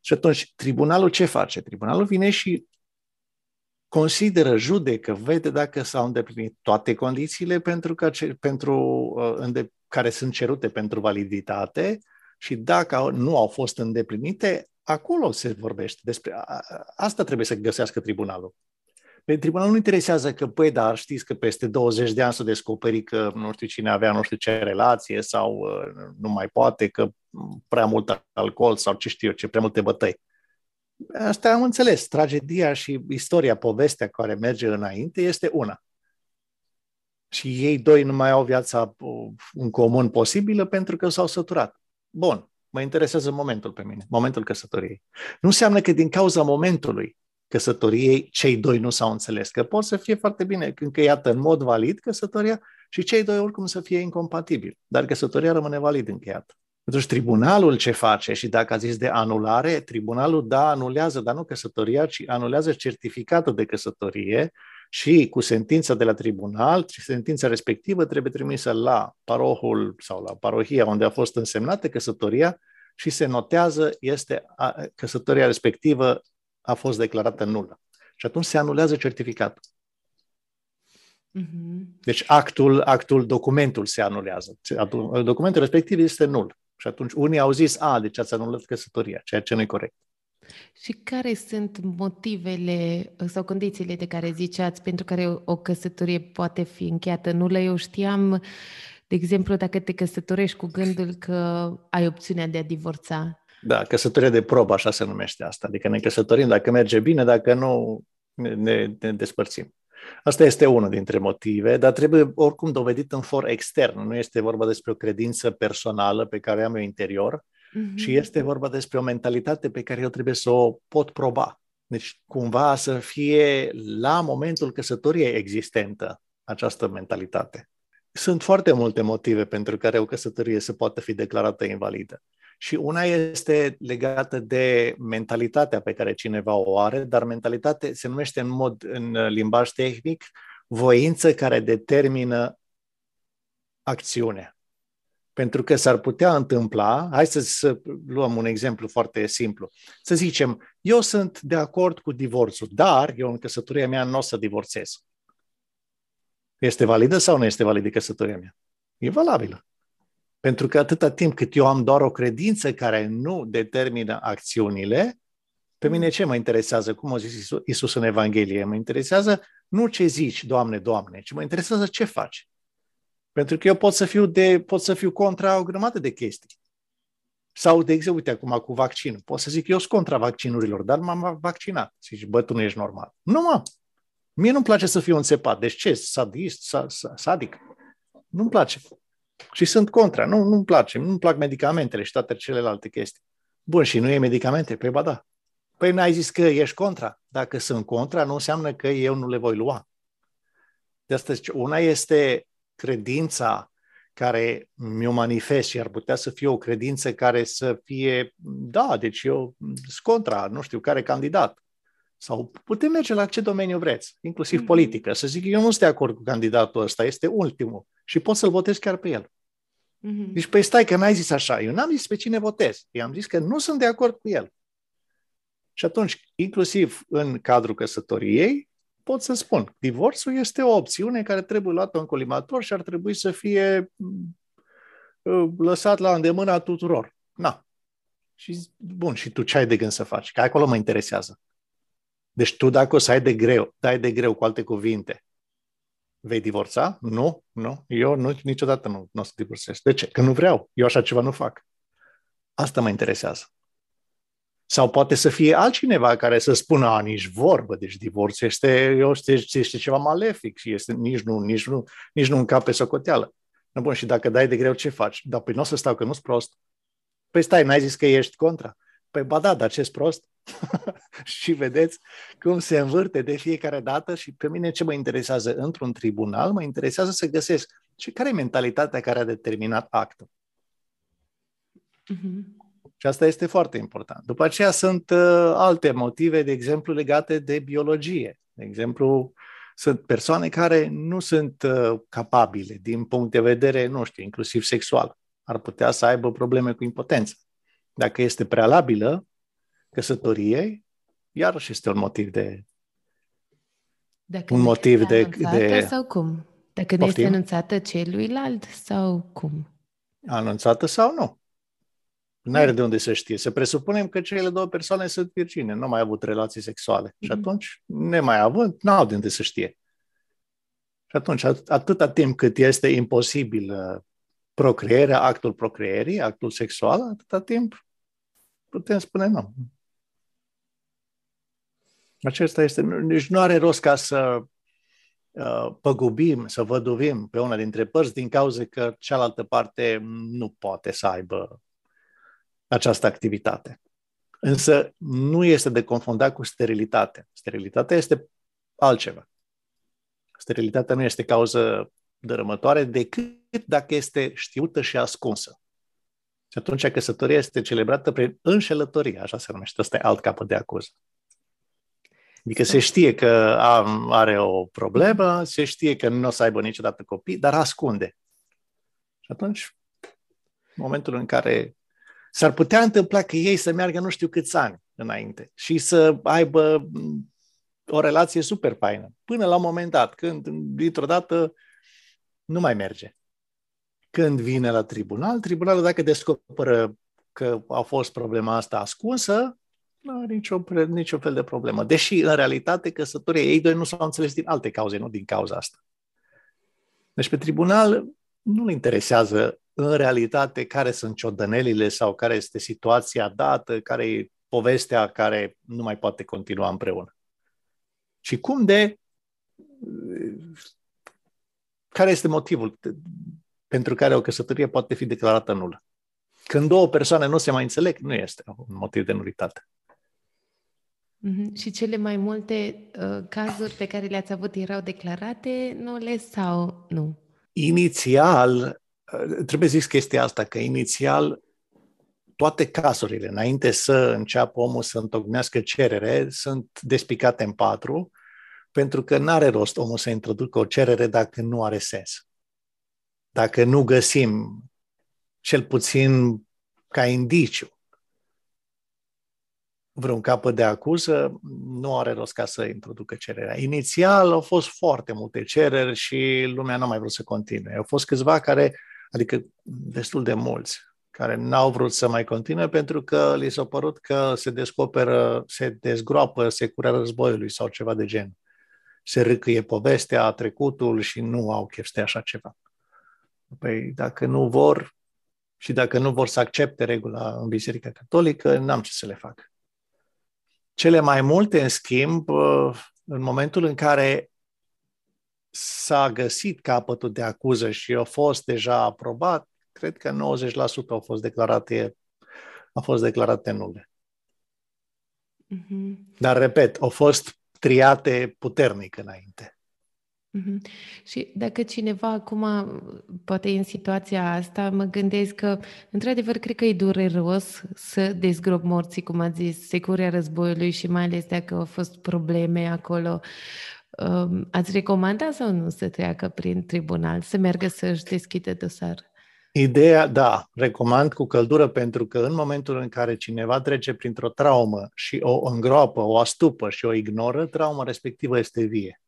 Și atunci, tribunalul ce face? Tribunalul vine și consideră, judecă, vede dacă s-au îndeplinit toate condițiile pentru, că, pentru, uh, înde, care sunt cerute pentru validitate Și dacă nu au fost îndeplinite, acolo se vorbește despre... Asta trebuie să găsească tribunalul. Pe tribunal nu interesează că, păi, dar știți că peste 20 de ani să descoperi că nu știu cine avea nu știu ce relație sau uh, nu mai poate, că prea mult alcool sau ce știu eu, ce prea multe bătăi. Asta am înțeles. Tragedia și istoria, povestea care merge înainte este una. Și ei doi nu mai au viața uh, în comun posibilă pentru că s-au săturat. Bun, mă interesează momentul pe mine, momentul căsătoriei. Nu înseamnă că din cauza momentului căsătoriei cei doi nu s-au înțeles, că pot să fie foarte bine încheiată în mod valid căsătoria și cei doi oricum să fie incompatibili, dar căsătoria rămâne valid încheiată. Deci tribunalul ce face și dacă a zis de anulare, tribunalul da, anulează, dar nu căsătoria, ci anulează certificatul de căsătorie și cu sentința de la tribunal, sentința respectivă trebuie trimisă la parohul sau la parohia unde a fost însemnată căsătoria și se notează este a, căsătoria respectivă a fost declarată nulă. Și atunci se anulează certificatul. Mm-hmm. Deci actul, actul, documentul se anulează. Documentul respectiv este nul. Și atunci unii au zis, a, deci ați anulat căsătoria, ceea ce nu e corect. Și care sunt motivele sau condițiile de care ziceați pentru care o căsătorie poate fi încheiată nulă? Eu știam, de exemplu, dacă te căsătorești cu gândul că ai opțiunea de a divorța. Da, căsătorie de probă, așa se numește asta. Adică ne căsătorim dacă merge bine, dacă nu, ne, ne despărțim. Asta este unul dintre motive, dar trebuie oricum dovedit în for extern. Nu este vorba despre o credință personală pe care am eu interior, mm-hmm. ci este vorba despre o mentalitate pe care eu trebuie să o pot proba. Deci cumva să fie la momentul căsătoriei existentă această mentalitate. Sunt foarte multe motive pentru care o căsătorie să poată fi declarată invalidă. Și una este legată de mentalitatea pe care cineva o are, dar mentalitate se numește în mod, în limbaj tehnic, voință care determină acțiunea. Pentru că s-ar putea întâmpla, hai să, să luăm un exemplu foarte simplu. Să zicem, eu sunt de acord cu divorțul, dar eu în căsătoria mea nu o să divorțez. Este validă sau nu este validă căsătoria mea? E valabilă. Pentru că atâta timp cât eu am doar o credință care nu determină acțiunile, pe mine ce mă interesează? Cum a zis Isus în Evanghelie? Mă interesează nu ce zici, Doamne, Doamne, ci mă interesează ce faci. Pentru că eu pot să fiu, de, pot să fiu contra o grămadă de chestii. Sau, de exemplu, uite, acum cu vaccinul. Pot să zic că eu sunt contra vaccinurilor, dar m-am vaccinat. Zici, bă, tu nu ești normal. Nu, mă. Mie nu-mi place să fiu înțepat. Deci ce? Sadist? Sadic? Nu-mi place. Și sunt contra. Nu, nu-mi place. Nu-mi plac medicamentele și toate celelalte chestii. Bun, și nu e medicamente? Păi ba da. Păi n-ai zis că ești contra. Dacă sunt contra, nu înseamnă că eu nu le voi lua. De asta zice, una este credința care mi-o manifest și ar putea să fie o credință care să fie, da, deci eu sunt contra, nu știu, care candidat. Sau putem merge la ce domeniu vreți, inclusiv mm-hmm. politică. Să zic, eu nu sunt de acord cu candidatul ăsta, este ultimul și pot să-l votez chiar pe el. Mm-hmm. Deci, păi stai că n-ai zis așa. Eu n-am zis pe cine votez. Eu am zis că nu sunt de acord cu el. Și atunci, inclusiv în cadrul căsătoriei, pot să spun, divorțul este o opțiune care trebuie luată în colimator și ar trebui să fie uh, lăsat la îndemâna tuturor. Na. Și bun, și tu ce ai de gând să faci? Că acolo mă interesează. Deci tu dacă o să ai de greu, dai de greu cu alte cuvinte, vei divorța? Nu, nu. Eu nu, niciodată nu, nu o să divorțez. De ce? Că nu vreau. Eu așa ceva nu fac. Asta mă interesează. Sau poate să fie altcineva care să spună, a, nici vorbă, deci divorț este, eu știu, este ceva malefic și este, nici nu, nici nu, nici nu încape socoteală. No, bun, și dacă dai de greu, ce faci? Dar păi nu o să stau, că nu-s prost. Păi stai, n-ai zis că ești contra? Păi ba da, dar ce prost? și vedeți cum se învârte de fiecare dată și pe mine ce mă interesează într-un tribunal, mă interesează să găsesc și care e mentalitatea care a determinat actul. Mm-hmm. Și asta este foarte important. După aceea sunt uh, alte motive, de exemplu, legate de biologie. De exemplu, sunt persoane care nu sunt uh, capabile din punct de vedere, nu știu, inclusiv sexual. Ar putea să aibă probleme cu impotența. Dacă este prealabilă căsătoriei, iarăși este un motiv de Dacă un motiv de, de... sau cum? Dacă nu este anunțată celuilalt sau cum? Anunțată sau nu? N-are de unde să știe. Să presupunem că cele două persoane sunt virgine, nu au mai avut relații sexuale. Mm-hmm. Și mhm. atunci, nemai având, n-au de unde să știe. Și atunci, atâta timp cât este imposibil uh, procreerea, actul procreerii, actul sexual, atâta timp putem spune nu. Acesta este, nici nu are rost ca să uh, păgubim, să văduvim pe una dintre părți din cauza că cealaltă parte nu poate să aibă această activitate. Însă nu este de confundat cu sterilitate. Sterilitatea este altceva. Sterilitatea nu este cauză dărâmătoare decât dacă este știută și ascunsă. Și atunci căsătoria este celebrată prin înșelătorie, așa se numește. Ăsta e alt capăt de acuză. Adică se știe că are o problemă, se știe că nu o să aibă niciodată copii, dar ascunde. Și atunci, în momentul în care s-ar putea întâmpla că ei să meargă nu știu câți ani înainte și să aibă o relație super faină, până la un moment dat, când dintr-o dată nu mai merge. Când vine la tribunal, tribunalul dacă descoperă că a fost problema asta ascunsă, nu are nicio, nicio fel de problemă. Deși, în realitate, căsătoria ei doi nu s-au înțeles din alte cauze, nu din cauza asta. Deci pe tribunal nu-l interesează în realitate care sunt ciodănelile sau care este situația dată, care e povestea care nu mai poate continua împreună. Și cum de care este motivul pentru care o căsătorie poate fi declarată nulă? Când două persoane nu se mai înțeleg, nu este un motiv de nulitate. Mm-hmm. Și cele mai multe uh, cazuri pe care le-ați avut erau declarate nule sau nu? Inițial, uh, trebuie zis chestia asta, că inițial toate cazurile, înainte să înceapă omul să întocmească cerere, sunt despicate în patru pentru că nu are rost omul să introducă o cerere dacă nu are sens. Dacă nu găsim, cel puțin ca indiciu, vreun capăt de acuză, nu are rost ca să introducă cererea. Inițial au fost foarte multe cereri și lumea n-a mai vrut să continue. Au fost câțiva care, adică destul de mulți, care n-au vrut să mai continue pentru că li s-a părut că se descoperă, se dezgroapă securea războiului sau ceva de gen se râcâie povestea, trecutul și nu au chef să așa ceva. Păi dacă nu vor și dacă nu vor să accepte regula în Biserica Catolică, n-am ce să le fac. Cele mai multe, în schimb, în momentul în care s-a găsit capătul de acuză și a fost deja aprobat, cred că 90% au fost declarate, au fost declarate nule. Mm-hmm. Dar, repet, au fost triate puternic înainte. Mm-hmm. Și dacă cineva acum, poate în situația asta, mă gândesc că, într-adevăr, cred că e dureros să dezgrop morții, cum ați zis, securia războiului și mai ales dacă au fost probleme acolo. Um, ați recomanda sau nu să treacă prin tribunal, să meargă să-și deschidă dosar? Ideea, da, recomand cu căldură pentru că în momentul în care cineva trece printr-o traumă și o îngroapă, o astupă și o ignoră, trauma respectivă este vie.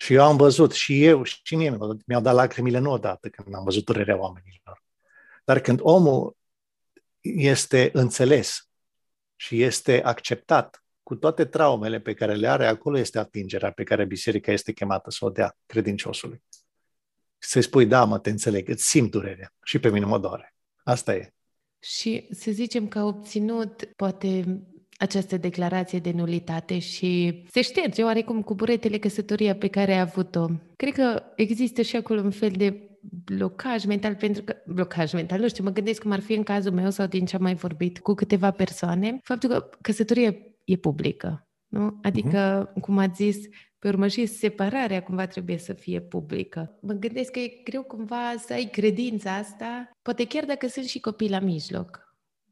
Și eu am văzut, și eu, și mie mi-au dat lacrimile nu odată când am văzut durerea oamenilor. Dar când omul este înțeles și este acceptat cu toate traumele pe care le are, acolo este atingerea pe care biserica este chemată să o dea credinciosului să-i spui, da, mă, te înțeleg, îți simt durerea și pe mine mă doare. Asta e. Și să zicem că a obținut, poate, această declarație de nulitate și se șterge oarecum cu buretele căsătoria pe care a avut-o. Cred că există și acolo un fel de blocaj mental, pentru că, blocaj mental, nu știu, mă gândesc cum ar fi în cazul meu sau din ce am mai vorbit cu câteva persoane, faptul că căsătoria e publică. Nu? Adică, uh-huh. cum ați zis, pe urmă și separarea cumva trebuie să fie publică. Mă gândesc că e greu cumva să ai credința asta, poate chiar dacă sunt și copii la mijloc.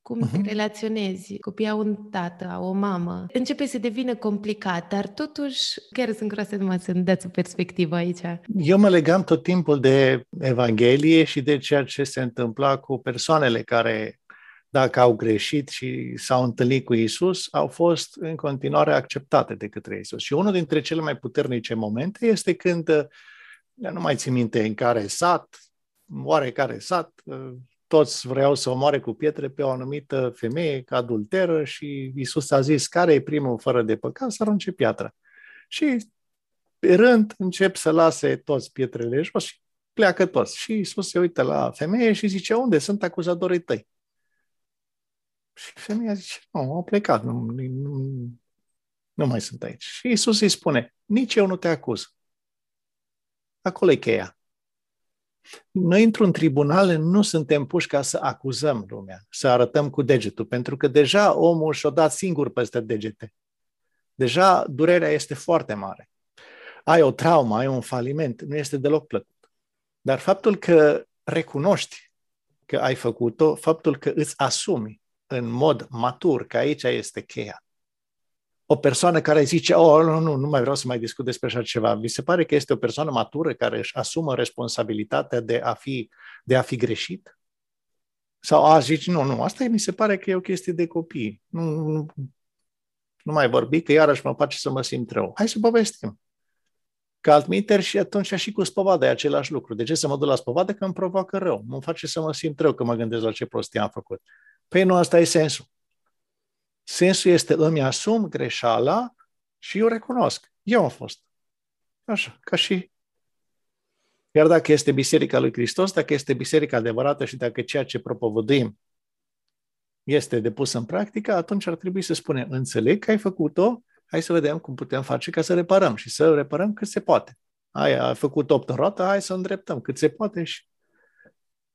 Cum uh-huh. te mhm. relaționezi? Copiii au un tată, au o mamă. Începe să devină complicat, dar totuși chiar sunt curioasă numai să-mi dați o perspectivă aici. Eu mă legam tot timpul de Evanghelie și de ceea ce se întâmpla cu persoanele care dacă au greșit și s-au întâlnit cu Isus, au fost în continuare acceptate de către Isus. Și unul dintre cele mai puternice momente este când, nu mai țin minte în care sat, oarecare sat, toți vreau să omoare cu pietre pe o anumită femeie ca adulteră și Isus a zis, care e primul fără de păcat, să arunce piatră. Și pe rând încep să lase toți pietrele jos și pleacă toți. Și Isus se uită la femeie și zice, unde sunt acuzadorii tăi? Și femeia zice, nu, au plecat, nu, nu, nu mai sunt aici. Și Isus îi spune, nici eu nu te acuz. Acolo e cheia. Noi, într-un tribunal, nu suntem puși ca să acuzăm lumea, să arătăm cu degetul, pentru că deja omul și-a dat singur peste degete. Deja durerea este foarte mare. Ai o traumă, ai un faliment, nu este deloc plăcut. Dar faptul că recunoști că ai făcut-o, faptul că îți asumi în mod matur, că aici este cheia. O persoană care zice, oh, nu, nu, nu mai vreau să mai discut despre așa ceva. Vi se pare că este o persoană matură care își asumă responsabilitatea de a fi, de a fi greșit? Sau a zice, nu, nu, asta mi se pare că e o chestie de copii. Nu, nu, nu mai vorbi, că iarăși mă face să mă simt rău. Hai să povestim. Că altminteri și atunci și cu spovada e același lucru. De ce să mă duc la spovadă? Că îmi provoacă rău. Mă face să mă simt rău că mă gândesc la ce prostie am făcut. Păi nu, asta e sensul. Sensul este îmi asum greșeala și eu recunosc. Eu am fost. Așa, ca și iar dacă este Biserica lui Hristos, dacă este Biserica adevărată și dacă ceea ce propovăduim este depus în practică, atunci ar trebui să spunem, înțeleg că ai făcut-o, hai să vedem cum putem face ca să reparăm și să reparăm cât se poate. Ai, a făcut opt roată, hai să îndreptăm cât se poate și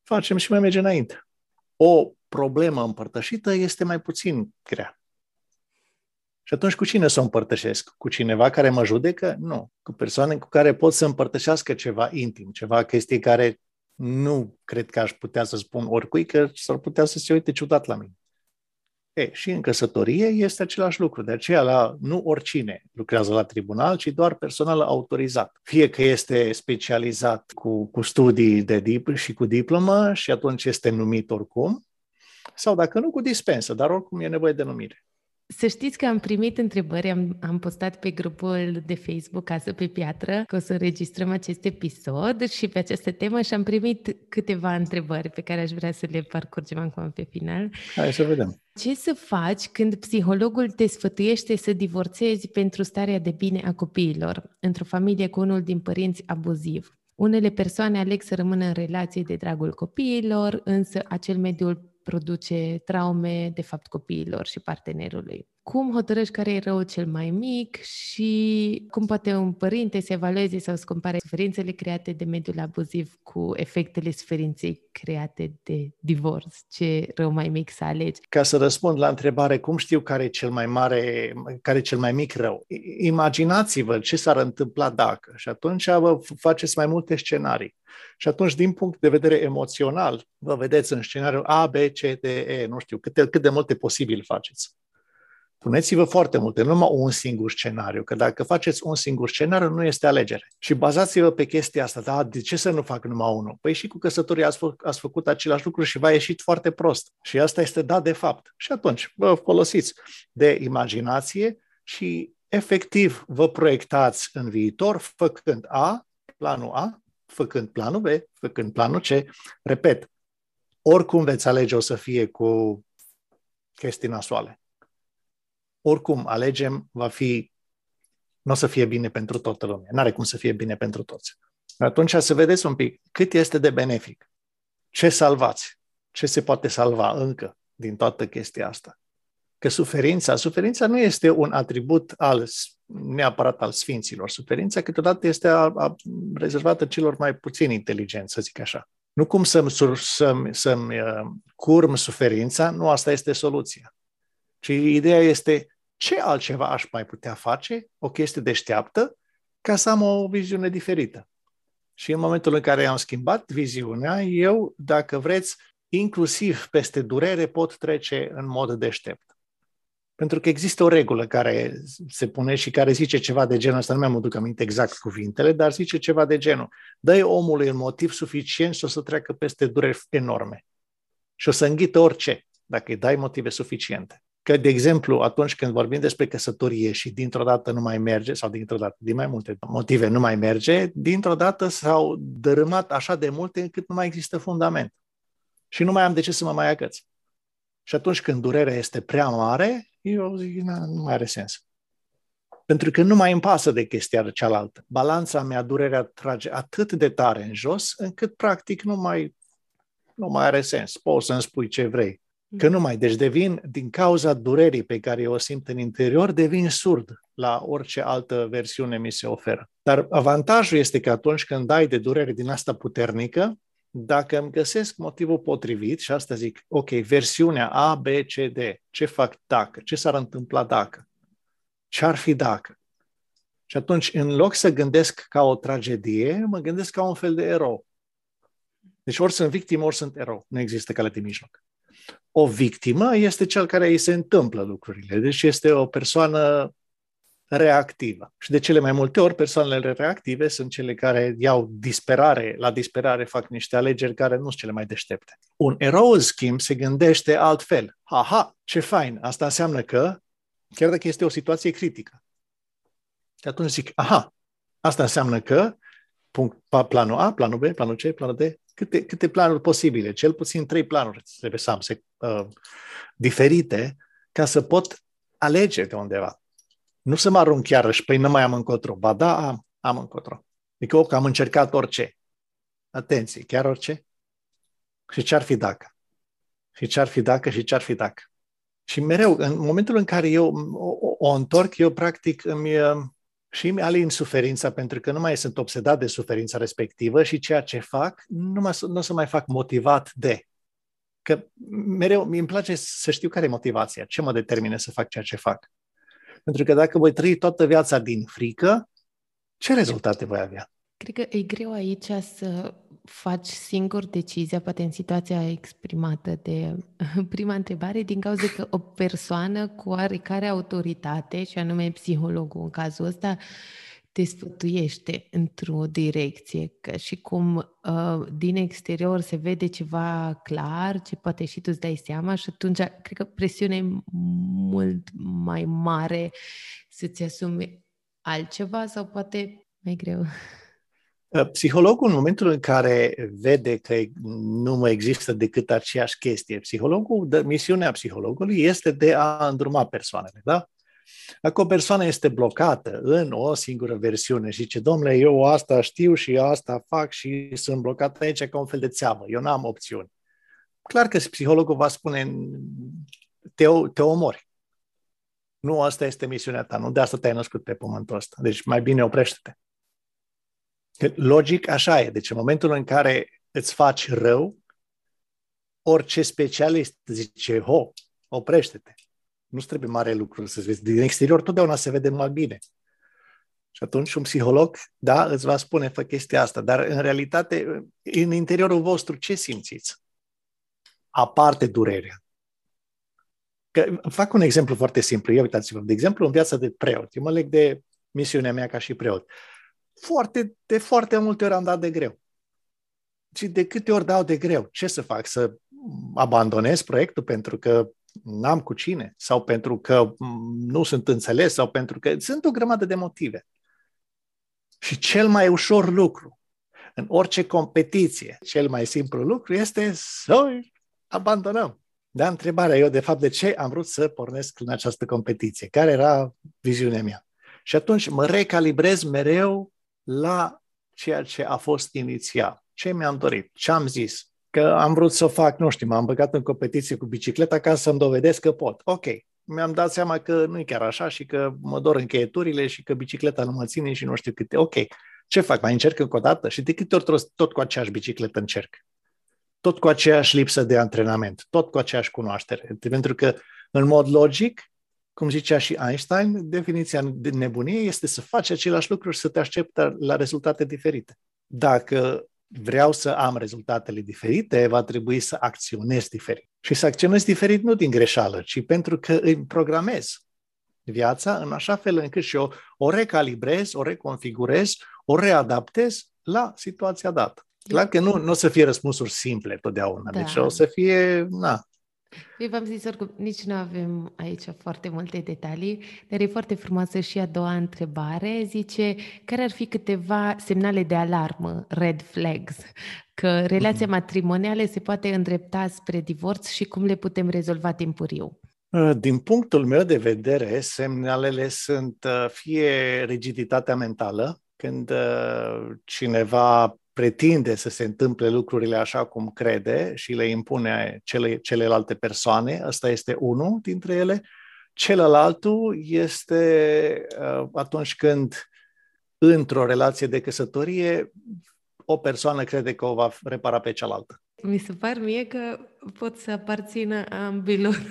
facem și mai merge înainte. O problemă împărtășită este mai puțin grea. Și atunci cu cine să o împărtășesc? Cu cineva care mă judecă? Nu. Cu persoane cu care pot să împărtășească ceva intim, ceva chestii care nu cred că aș putea să spun oricui, că s-ar putea să se uite ciudat la mine. E, și în căsătorie este același lucru. De aceea, la, nu oricine lucrează la tribunal, ci doar personal autorizat. Fie că este specializat cu, cu studii de dip și cu diplomă și atunci este numit oricum, sau dacă nu, cu dispensă, dar oricum e nevoie de numire. Să știți că am primit întrebări, am, am postat pe grupul de Facebook Casă pe Piatră că o să înregistrăm acest episod și pe această temă și am primit câteva întrebări pe care aș vrea să le parcurgem acum pe final. Hai să vedem. Ce să faci când psihologul te sfătuiește să divorțezi pentru starea de bine a copiilor într-o familie cu unul din părinți abuziv? Unele persoane aleg să rămână în relație de dragul copiilor, însă acel mediu produce traume, de fapt, copiilor și partenerului. Cum hotărăști care e răul cel mai mic și cum poate un părinte să evalueze sau să compare suferințele create de mediul abuziv cu efectele suferinței create de divorț? Ce rău mai mic să alegi? Ca să răspund la întrebare, cum știu care e cel mai mare, care e cel mai mic rău? Imaginați-vă ce s-ar întâmpla dacă și atunci vă faceți mai multe scenarii. Și atunci, din punct de vedere emoțional, vă vedeți în scenariul A, B, C, D, E, nu știu, cât de, cât de multe posibil faceți. Puneți-vă foarte multe, nu numai un singur scenariu, că dacă faceți un singur scenariu, nu este alegere. Și bazați-vă pe chestia asta, da, de ce să nu fac numai unul? Păi și cu căsătoria ați, fă, ați făcut același lucru și v-a ieșit foarte prost. Și asta este da de fapt. Și atunci vă folosiți de imaginație și efectiv vă proiectați în viitor făcând A, planul A, făcând planul B, făcând planul C. Repet, oricum veți alege o să fie cu chestii nasoale. Oricum alegem, va fi, nu o să fie bine pentru toată lumea. Nu are cum să fie bine pentru toți. Atunci să vedeți un pic cât este de benefic. Ce salvați? Ce se poate salva încă din toată chestia asta? Că suferința, suferința nu este un atribut al neapărat al sfinților. Suferința câteodată este a, a, rezervată celor mai puțin inteligenți, să zic așa. Nu cum să-mi, să-mi, să-mi uh, curm suferința, nu asta este soluția. Ci ideea este ce altceva aș mai putea face, o chestie deșteaptă, ca să am o viziune diferită. Și în momentul în care am schimbat viziunea, eu, dacă vreți, inclusiv peste durere, pot trece în mod deștept. Pentru că există o regulă care se pune și care zice ceva de genul ăsta, nu mi-am aduc aminte exact cuvintele, dar zice ceva de genul. dă omului un motiv suficient și o să treacă peste dureri enorme. Și o să înghită orice, dacă îi dai motive suficiente. Că, de exemplu, atunci când vorbim despre căsătorie și dintr-o dată nu mai merge, sau dintr-o dată, din mai multe motive nu mai merge, dintr-o dată s-au dărâmat așa de multe încât nu mai există fundament. Și nu mai am de ce să mă mai agăț. Și atunci când durerea este prea mare, eu zic, nu mai are sens. Pentru că nu mai îmi pasă de chestia cealaltă. Balanța mea, durerea trage atât de tare în jos, încât practic nu mai, nu mai are sens. Poți să-mi spui ce vrei. Că nu mai, deci devin, din cauza durerii pe care eu o simt în interior, devin surd la orice altă versiune mi se oferă. Dar avantajul este că atunci când dai de durere din asta puternică, dacă îmi găsesc motivul potrivit, și asta zic, ok, versiunea A, B, C, D, ce fac dacă? Ce s-ar întâmpla dacă? Ce ar fi dacă? Și atunci, în loc să gândesc ca o tragedie, mă gândesc ca un fel de erou. Deci ori sunt victimă, ori sunt erou. Nu există cale de mijloc. O victimă este cel care îi se întâmplă lucrurile. Deci este o persoană reactivă. Și de cele mai multe ori, persoanele reactive sunt cele care iau disperare, la disperare fac niște alegeri care nu sunt cele mai deștepte. Un erou, în schimb, se gândește altfel. Aha, ce fain! Asta înseamnă că, chiar dacă este o situație critică, și atunci zic, aha, asta înseamnă că punct, planul A, planul B, planul C, planul D, câte, câte planuri posibile, cel puțin trei planuri trebuie să am se, uh, diferite ca să pot alege de undeva. Nu să mă arunc chiar păi nu mai am încotro. Ba da, am, am încotro. Adică că am încercat orice. Atenție, chiar orice? Și ce-ar fi dacă? Și ce-ar fi dacă și ce-ar fi dacă? Și mereu, în momentul în care eu o, o întorc, eu practic îmi, și îmi alin suferința pentru că nu mai sunt obsedat de suferința respectivă și ceea ce fac nu, mă, nu o să mai fac motivat de. Că mereu mi îmi place să știu care e motivația, ce mă determine să fac ceea ce fac. Pentru că dacă voi trăi toată viața din frică, ce rezultate voi avea? Cred că e greu aici să faci singur decizia, poate în situația exprimată de prima întrebare, din cauza că o persoană cu oarecare autoritate, și anume psihologul în cazul ăsta, te sfătuiește într-o direcție, că și cum uh, din exterior se vede ceva clar, ce poate și tu îți dai seama și atunci cred că presiunea e mult mai mare să-ți asumi altceva sau poate mai greu. Uh, psihologul, în momentul în care vede că nu mai există decât aceeași chestie, psihologul, misiunea psihologului este de a îndruma persoanele, da? Dacă o persoană este blocată în o singură versiune și zice, domnule, eu asta știu și asta fac și sunt blocat aici ca un fel de țeavă, eu n-am opțiuni. Clar că psihologul va spune, te, te omori. Nu asta este misiunea ta, nu de asta te-ai născut pe pământul ăsta. Deci mai bine oprește-te. Logic așa e. Deci în momentul în care îți faci rău, orice specialist zice, ho, oprește-te nu trebuie mare lucru să vezi. Din exterior totdeauna se vede mai bine. Și atunci un psiholog, da, îți va spune, fă chestia asta, dar în realitate, în interiorul vostru, ce simțiți? Aparte durerea. Că, fac un exemplu foarte simplu. Ia uitați-vă, de exemplu, în viața de preot. Eu mă leg de misiunea mea ca și preot. Foarte, de foarte multe ori am dat de greu. Și de câte ori dau de greu? Ce să fac? Să abandonez proiectul pentru că n-am cu cine, sau pentru că nu sunt înțeles, sau pentru că sunt o grămadă de motive. Și cel mai ușor lucru în orice competiție, cel mai simplu lucru este să abandonăm. Da, întrebarea eu, de fapt, de ce am vrut să pornesc în această competiție? Care era viziunea mea? Și atunci mă recalibrez mereu la ceea ce a fost inițial. Ce mi-am dorit? Ce am zis? că am vrut să fac, nu știu, m-am băgat în competiție cu bicicleta ca să-mi dovedesc că pot. Ok, mi-am dat seama că nu e chiar așa și că mă dor încheieturile și că bicicleta nu mă ține și nu știu câte. Ok, ce fac? Mai încerc încă o dată? Și de câte ori tot cu aceeași bicicletă încerc? Tot cu aceeași lipsă de antrenament, tot cu aceeași cunoaștere. Pentru că, în mod logic, cum zicea și Einstein, definiția de nebunie este să faci același lucru și să te aștepți la rezultate diferite. Dacă vreau să am rezultatele diferite, va trebui să acționez diferit. Și să acționez diferit nu din greșeală, ci pentru că îmi programez viața în așa fel încât și eu o recalibrez, o reconfigurez, o readaptez la situația dată. Clar că nu, nu o să fie răspunsuri simple totdeauna, da. deci o să fie, na, Eu v-am zis oricum, nici nu avem aici foarte multe detalii, dar e foarte frumoasă și a doua întrebare. Zice, care ar fi câteva semnale de alarmă, red flags, că relația mhm. matrimonială se poate îndrepta spre divorț și cum le putem rezolva timpuriu? Uh, din punctul meu de vedere, semnalele sunt uh, fie rigiditatea mentală, când uh, cineva pretinde să se întâmple lucrurile așa cum crede și le impune cele, celelalte persoane, ăsta este unul dintre ele. Celălalt este uh, atunci când într-o relație de căsătorie o persoană crede că o va repara pe cealaltă. Mi se par mie că pot să aparțină ambilor.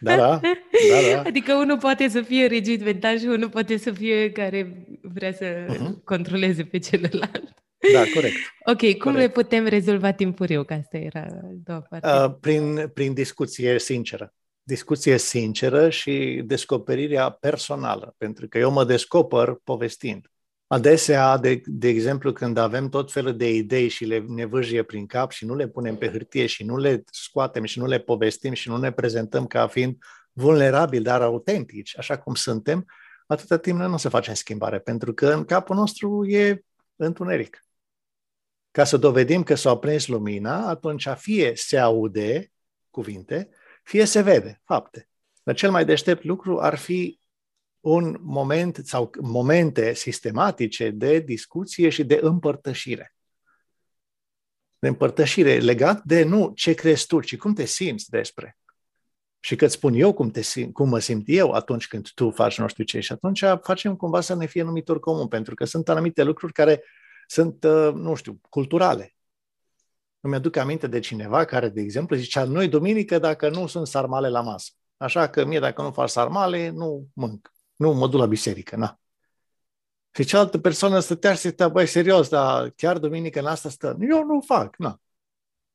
Da, da, da, da. Adică unul poate să fie rigid mental și unul poate să fie care vrea să uh-huh. controleze pe celălalt. Da, corect. Ok, cum corect. le putem rezolva timpuriu? Că asta era doua parte. Uh, prin, prin discuție sinceră. Discuție sinceră și descoperirea personală. Pentru că eu mă descoper povestind. Adesea, de, de exemplu, când avem tot felul de idei și le nevâjie prin cap și nu le punem pe hârtie și nu le scoatem și nu le povestim și nu ne prezentăm ca fiind vulnerabili, dar autentici, așa cum suntem, atâta timp noi nu se face schimbare, pentru că în capul nostru e întuneric ca să dovedim că s-a prins lumina, atunci fie se aude cuvinte, fie se vede fapte. Dar cel mai deștept lucru ar fi un moment sau momente sistematice de discuție și de împărtășire. De împărtășire legat de nu ce crezi tu, ci cum te simți despre. Și că îți spun eu cum, te sim, cum mă simt eu atunci când tu faci nu știu ce. Și atunci facem cumva să ne fie numitor comun, pentru că sunt anumite lucruri care sunt, uh, nu știu, culturale. Îmi aduc aminte de cineva care, de exemplu, zicea, noi duminică dacă nu sunt sarmale la masă. Așa că mie dacă nu fac sarmale, nu mânc. Nu mă duc la biserică, na. Și cealaltă persoană stătea și stătea, băi, serios, dar chiar duminică în asta stă. Eu nu fac, na.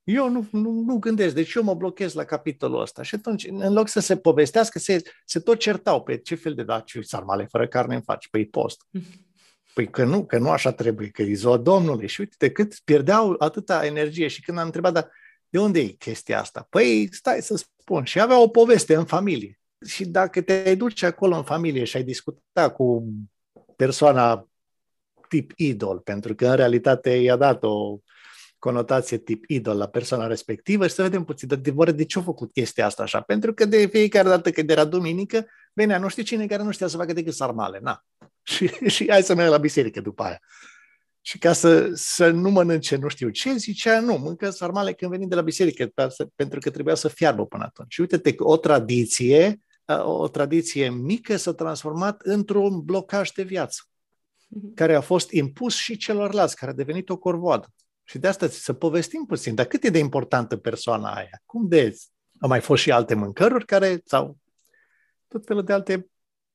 Eu nu, nu, nu gândesc, deci eu mă blochez la capitolul ăsta. Și atunci, în loc să se povestească, se, se tot certau pe ce fel de da, ce sarmale fără carne îmi faci, păi post. Păi că nu, că nu așa trebuie, că e ziua Domnului. Și uite de cât pierdeau atâta energie. Și când am întrebat, dar de unde e chestia asta? Păi stai să spun. Și avea o poveste în familie. Și dacă te duci acolo în familie și ai discuta cu persoana tip idol, pentru că în realitate i-a dat o conotație tip idol la persoana respectivă și să vedem puțin, dar de, de ce a făcut chestia asta așa? Pentru că de fiecare dată când era duminică, venea nu știu cine care nu știa să facă decât sarmale. Na, și, și hai să merg la biserică după aia. Și ca să, să nu mănânce nu știu ce, zicea, nu, mâncă sarmale când venim de la biserică, pentru că trebuia să fiarbă până atunci. Și uite-te că o tradiție, o tradiție mică s-a transformat într-un blocaj de viață, mhm. care a fost impus și celorlalți, care a devenit o corvoadă. Și de asta să povestim puțin, dar cât e de importantă persoana aia? Cum de? Au mai fost și alte mâncăruri care, sau tot felul de alte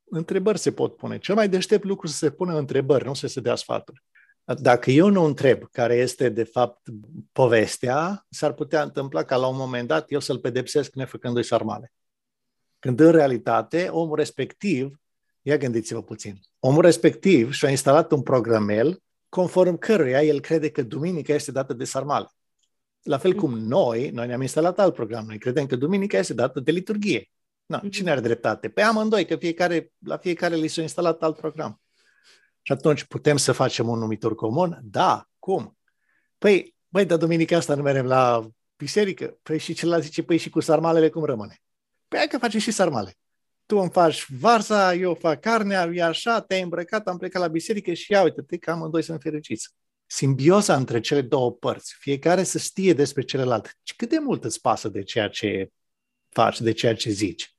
întrebări se pot pune. Cel mai deștept lucru să se pună întrebări, nu să se dea sfaturi. Dacă eu nu întreb care este de fapt povestea, s-ar putea întâmpla ca la un moment dat eu să-l pedepsesc nefăcându-i sarmale. Când în realitate omul respectiv, ia gândiți-vă puțin, omul respectiv și-a instalat un programel conform căruia el crede că duminica este dată de sarmale. La fel cum noi, noi ne-am instalat alt program, noi credem că duminica este dată de liturghie. Na, mhm. cine are dreptate? Pe amândoi, că fiecare, la fiecare li s-a instalat alt program. Și atunci putem să facem un numitor comun? Da. Cum? Păi, băi, dar duminica asta nu mergem la biserică? Păi și celălalt zice, păi și cu sarmalele cum rămâne? Păi hai că facem și sarmale. Tu îmi faci varza, eu fac carnea, e așa, te-ai îmbrăcat, am plecat la biserică și ia uite-te că amândoi sunt fericiți. Simbioza între cele două părți, fiecare să știe despre celălalt. Cât de mult îți pasă de ceea ce faci, de ceea ce zici?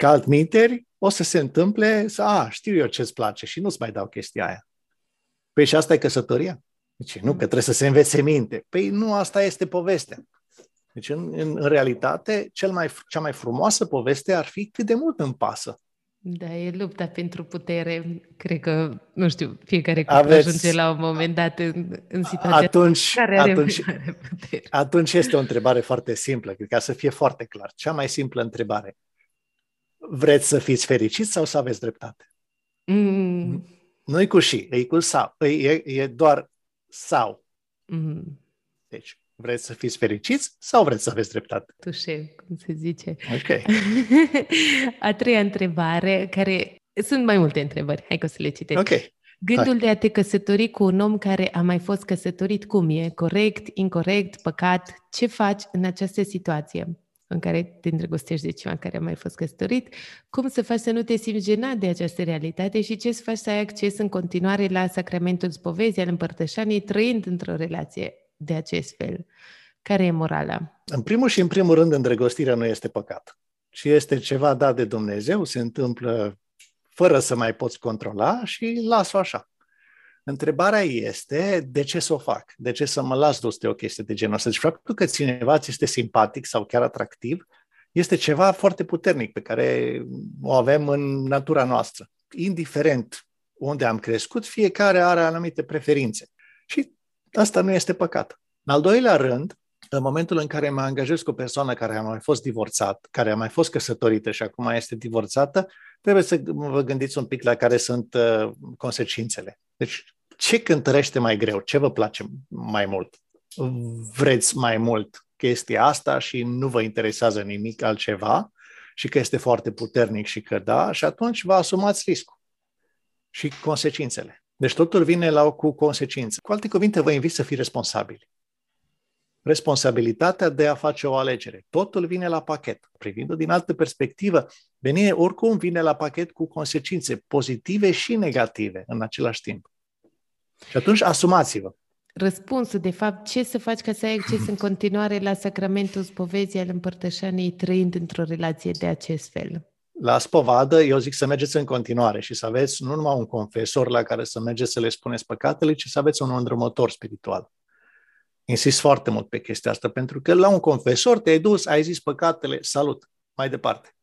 Că altminteri o să se întâmple să, a, știu eu ce-ți place și nu-ți mai dau chestia aia. Păi și asta e căsătoria? Deci nu, că trebuie să se învețe minte. Păi nu, asta este povestea. Deci, în, în, în realitate, cel mai, cea mai frumoasă poveste ar fi cât de mult îmi pasă. Da, e lupta pentru putere. Cred că, nu știu, fiecare cuplu Aveți... ajunge la un moment dat în, în situația atunci, care are atunci, putere. Atunci este o întrebare foarte simplă, cred, ca să fie foarte clar. Cea mai simplă întrebare vreți să fiți fericiți sau să aveți dreptate? Mm. Nu-i cu și, e cu sau. E, e doar sau. Mm. Deci, Vreți să fiți fericiți sau vreți să aveți dreptate? Tușe, cum se zice. Ok. a treia întrebare, care sunt mai multe întrebări, hai că o să le citesc. Ok. Gândul Hai. de a te căsători cu un om care a mai fost căsătorit, cum e? Corect, incorrect, păcat? Ce faci în această situație în care te îndrăgostești de cineva care a mai fost căsătorit? Cum să faci să nu te simți jenat de această realitate și ce să faci să ai acces în continuare la sacramentul spovezii, al împărtășanii, trăind într-o relație de acest fel? Care e morala? În primul și în primul rând, îndrăgostirea nu este păcat. Și este ceva dat de Dumnezeu, se întâmplă fără să mai poți controla și las-o așa. Întrebarea este de ce să o fac? De ce să mă las dus de o chestie de genul ăsta? Deci faptul că cineva ți este simpatic sau chiar atractiv este ceva foarte puternic pe care o avem în natura noastră. Indiferent unde am crescut, fiecare are anumite preferințe. Și asta nu este păcat. În al doilea rând, în momentul în care mă angajez cu o persoană care a mai fost divorțat, care a mai fost căsătorită și acum este divorțată, trebuie să vă gândiți un pic la care sunt uh, consecințele. Deci, ce cântărește mai greu? Ce vă place mai mult? Vreți mai mult chestia asta și nu vă interesează nimic altceva și că este foarte puternic și că da, și atunci vă asumați riscul și consecințele. Deci totul vine la, cu consecințe. Cu alte cuvinte, vă invit să fii responsabili responsabilitatea de a face o alegere. Totul vine la pachet. Privind-o din altă perspectivă, venirea oricum vine la pachet cu consecințe pozitive și negative în același timp. Și atunci asumați-vă. Răspunsul, de fapt, ce să faci ca să ai acces în continuare la sacramentul spovezii al împărtășanii trăind într-o relație de acest fel? La spovadă, eu zic să mergeți în continuare și să aveți nu numai un confesor la care să mergeți să le spuneți păcatele, ci să aveți un îndrumător spiritual. Insist foarte mult pe chestia asta, pentru că la un confesor te-ai dus, ai zis păcatele, salut, mai departe.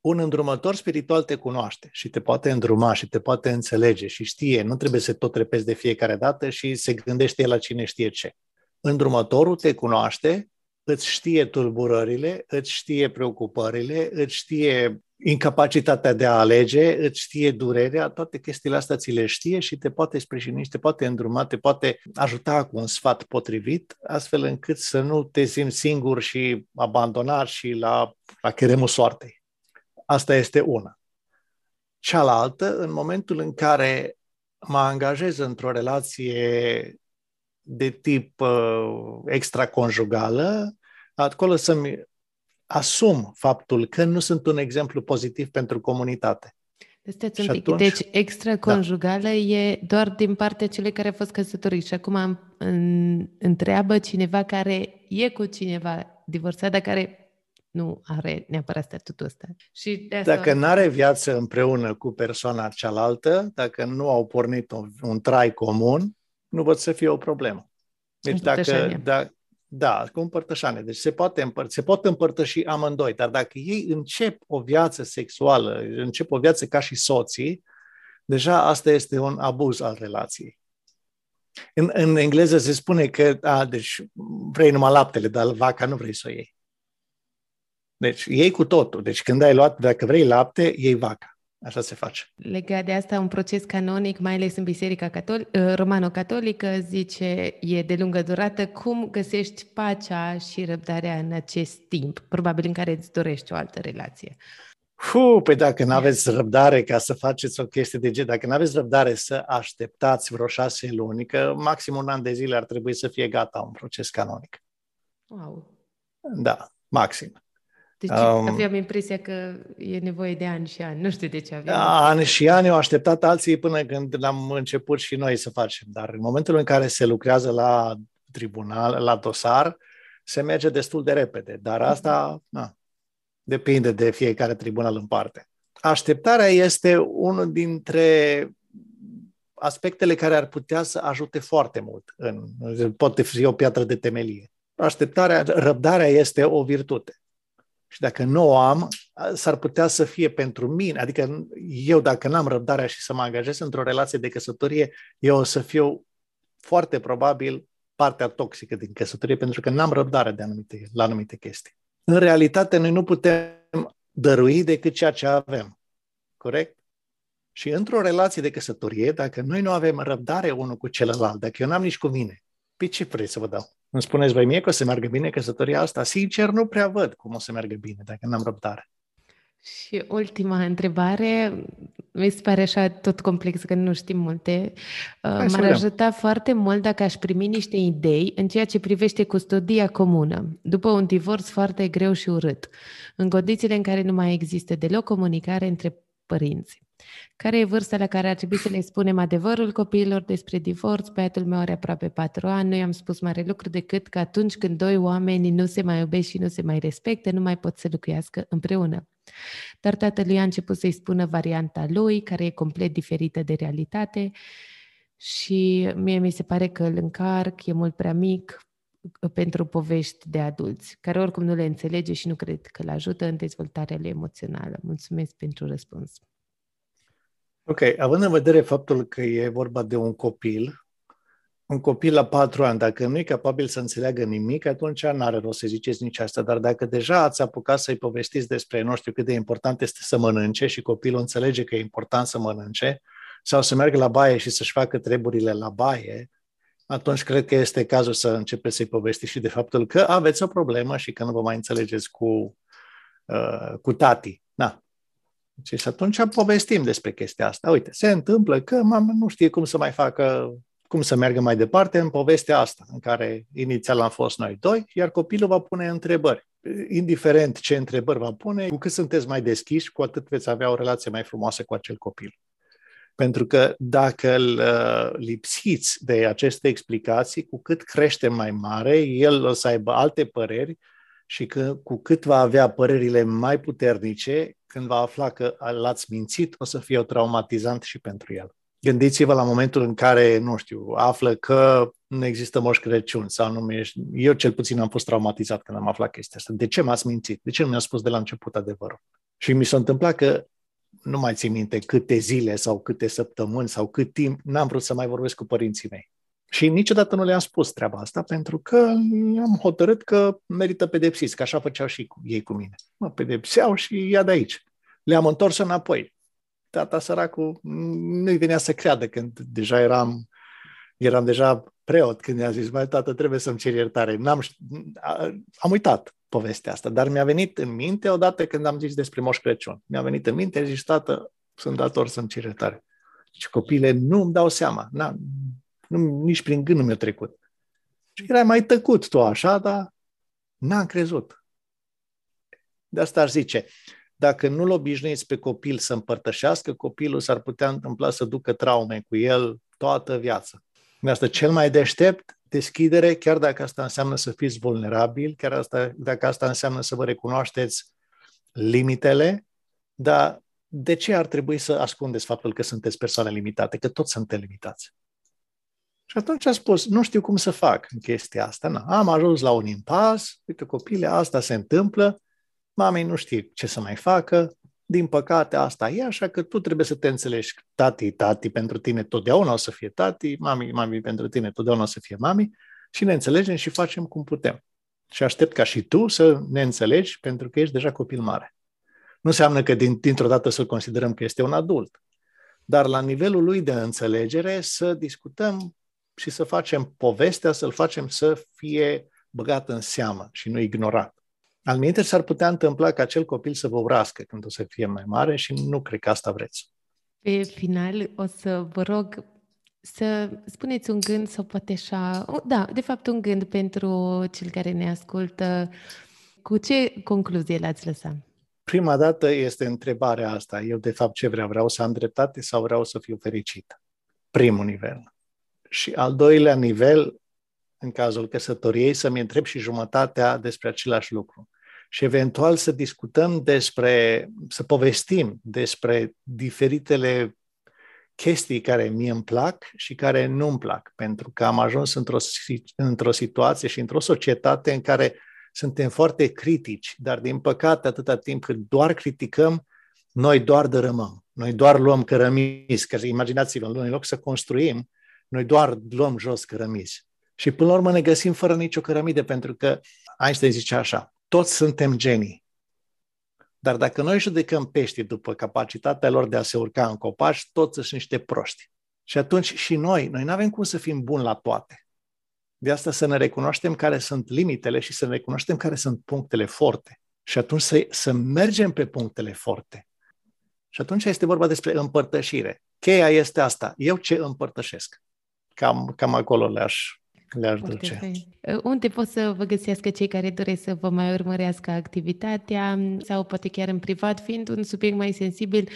Un îndrumător spiritual te cunoaște și te poate îndruma și te poate înțelege și știe, nu trebuie să tot repezi de fiecare dată și se gândește el la cine știe ce. Îndrumătorul te cunoaște, îți știe tulburările, îți știe preocupările, îți știe incapacitatea de a alege, îți știe durerea, toate chestiile astea ți le știe și te poate sprijini, te poate îndruma, te poate ajuta cu un sfat potrivit, astfel încât să nu te simți singur și abandonat și la, la cheremul soartei. Asta este una. Cealaltă, în momentul în care mă angajez într-o relație de tip uh, extraconjugală, acolo să-mi asum faptul că nu sunt un exemplu pozitiv pentru comunitate. Stați un pic. Atunci, deci, extraconjugală da. e doar din partea celui care a fost căsătorit și acum în, întreabă cineva care e cu cineva divorțat, dar care nu are neapărat statutul ăsta. Și de asta... Dacă nu are viață împreună cu persoana cealaltă, dacă nu au pornit un, un trai comun, nu văd să fie o problemă. Deci dacă, da, da, cu împărtășanie. Deci se, poate împăr- se pot împărtăși amândoi, dar dacă ei încep o viață sexuală, încep o viață ca și soții, deja asta este un abuz al relației. În, în engleză se spune că, a, deci vrei numai laptele, dar vaca nu vrei să o iei. Deci iei cu totul. Deci când ai luat, dacă vrei lapte, iei vaca. Așa se face. Legat de asta, un proces canonic, mai ales în Biserica Catol- uh, Romano-Catolică, zice, e de lungă durată. Cum găsești pacea și răbdarea în acest timp? Probabil în care îți dorești o altă relație. Fu, păi dacă nu aveți răbdare ca să faceți o chestie de gen, dacă nu aveți răbdare să așteptați vreo șase luni, că maxim un an de zile ar trebui să fie gata un proces canonic. Wow. Da, maxim. Deci um, aveam impresia că e nevoie de ani și ani. Nu știu de ce aveam. Ani și ani au așteptat alții până când l-am început și noi să facem. Dar în momentul în care se lucrează la tribunal, la dosar, se merge destul de repede. Dar mhm. asta na, depinde de fiecare tribunal în parte. Așteptarea este unul dintre aspectele care ar putea să ajute foarte mult. În, poate fi o piatră de temelie. Așteptarea, răbdarea este o virtute. Și dacă nu o am, s-ar putea să fie pentru mine. Adică eu, dacă n-am răbdarea și să mă angajez într-o relație de căsătorie, eu o să fiu foarte probabil partea toxică din căsătorie, pentru că n-am răbdare de anumite, la anumite chestii. În realitate, noi nu putem dărui decât ceea ce avem. Corect? Și într-o relație de căsătorie, dacă noi nu avem răbdare unul cu celălalt, dacă eu n-am nici cu mine, pe ce vrei să vă dau? Îmi spuneți voi mie că o să meargă bine căsătoria asta? Sincer, nu prea văd cum o să meargă bine dacă n-am răbdare. Și ultima întrebare, mi se pare așa tot complex că nu știm multe. Hai M-ar ajuta foarte mult dacă aș primi niște idei în ceea ce privește custodia comună, după un divorț foarte greu și urât, în condițiile în care nu mai există deloc comunicare între părinți. Care e vârsta la care ar trebui să le spunem adevărul copiilor despre divorț? Băiatul meu are aproape patru ani, nu i-am spus mare lucru decât că atunci când doi oameni nu se mai iubesc și nu se mai respectă, nu mai pot să locuiască împreună. Dar tatălui a început să-i spună varianta lui, care e complet diferită de realitate și mie mi se pare că îl încarc, e mult prea mic pentru povești de adulți, care oricum nu le înțelege și nu cred că îl ajută în dezvoltarea lui emoțională. Mulțumesc pentru răspuns. Ok, având în vedere faptul că e vorba de un copil, un copil la patru ani, dacă nu e capabil să înțeleagă nimic, atunci nu are rost să ziceți nici asta. Dar dacă deja ați apucat să-i povestiți despre, nu știu, cât de important este să mănânce și copilul înțelege că e important să mănânce, sau să meargă la baie și să-și facă treburile la baie, atunci cred că este cazul să începeți să-i povestiți și de faptul că aveți o problemă și că nu vă mai înțelegeți cu, uh, cu tati. Na, deci și atunci povestim despre chestia asta. Uite, se întâmplă că mama nu știe cum să mai facă, cum să meargă mai departe în povestea asta, în care inițial am fost noi doi, iar copilul va pune întrebări. Indiferent ce întrebări va pune, cu cât sunteți mai deschiși, cu atât veți avea o relație mai frumoasă cu acel copil. Pentru că dacă îl uh, lipsiți de aceste explicații, cu cât crește mai mare, el o să aibă alte păreri și că cu cât va avea părerile mai puternice, când va afla că l-ați mințit, o să fie o traumatizant și pentru el. Gândiți-vă la momentul în care, nu știu, află că nu există Moș Crăciun sau nu ești... Eu cel puțin am fost traumatizat când am aflat chestia asta. De ce m-ați mințit? De ce nu mi-a spus de la început adevărul? Și mi s-a întâmplat că nu mai țin minte câte zile sau câte săptămâni sau cât timp n-am vrut să mai vorbesc cu părinții mei. Și niciodată nu le-am spus treaba asta pentru că am hotărât că merită pedepsiți, că așa făceau și cu, ei cu mine. Mă pedepseau și ia de aici. Le-am întors înapoi. Tata săracul nu-i venea să creadă când deja eram, eram deja preot când i-a zis, mai tată, trebuie să-mi cer iertare. N-am, am uitat povestea asta, dar mi-a venit în minte odată când am zis despre Moș Crăciun. Mi-a venit în minte, și zis, tată, sunt dator să-mi cer iertare. Și copile nu îmi dau seama. N-am, nu, nici prin gând nu mi-a trecut. Și era mai tăcut tu așa, dar n-am crezut. De asta ar zice, dacă nu-l obișnuiți pe copil să împărtășească, copilul s-ar putea întâmpla să ducă traume cu el toată viața. De asta cel mai deștept, deschidere, chiar dacă asta înseamnă să fiți vulnerabili, chiar asta, dacă asta înseamnă să vă recunoașteți limitele, dar de ce ar trebui să ascundeți faptul că sunteți persoane limitate? Că toți suntem limitați. Și atunci a spus, nu știu cum să fac în chestia asta. Na, am ajuns la un impas, uite copile, asta se întâmplă, mamei nu știe ce să mai facă, din păcate asta e, așa că tu trebuie să te înțelegi. Tati, tati pentru tine totdeauna o să fie tati, mami, mami pentru tine totdeauna o să fie mami și ne înțelegem și facem cum putem. Și aștept ca și tu să ne înțelegi pentru că ești deja copil mare. Nu înseamnă că din, dintr-o dată să considerăm că este un adult, dar la nivelul lui de înțelegere să discutăm și să facem povestea, să-l facem să fie băgat în seamă și nu ignorat. Al minte s-ar putea întâmpla ca acel copil să vă urască când o să fie mai mare și nu cred că asta vreți. Pe final o să vă rog să spuneți un gând sau poate așa, da, de fapt un gând pentru cel care ne ascultă. Cu ce concluzie l-ați lăsat? Prima dată este întrebarea asta. Eu de fapt ce vreau? Vreau să am dreptate sau vreau să fiu fericit? Primul nivel. Și al doilea nivel, în cazul căsătoriei, să-mi întreb și jumătatea despre același lucru. Și eventual să discutăm despre, să povestim despre diferitele chestii care mie îmi plac și care nu îmi plac, pentru că am ajuns într-o, într-o situație și într-o societate în care suntem foarte critici, dar din păcate atâta timp cât doar criticăm, noi doar dărâmăm, noi doar luăm cărămizi, că imaginați-vă, în loc să construim, noi doar luăm jos cărămizi. Și până la urmă ne găsim fără nicio cărămidă, pentru că Einstein zice așa, toți suntem genii. Dar dacă noi judecăm peștii după capacitatea lor de a se urca în copaci, toți sunt niște proști. Și atunci și noi, noi nu avem cum să fim buni la toate. De asta să ne recunoaștem care sunt limitele și să ne recunoaștem care sunt punctele forte. Și atunci să, să mergem pe punctele forte. Și atunci este vorba despre împărtășire. Cheia este asta. Eu ce împărtășesc? Cam, cam acolo le-aș, le-aș duce. Uh, unde pot să vă găsească cei care doresc să vă mai urmărească activitatea sau poate chiar în privat, fiind un subiect mai sensibil,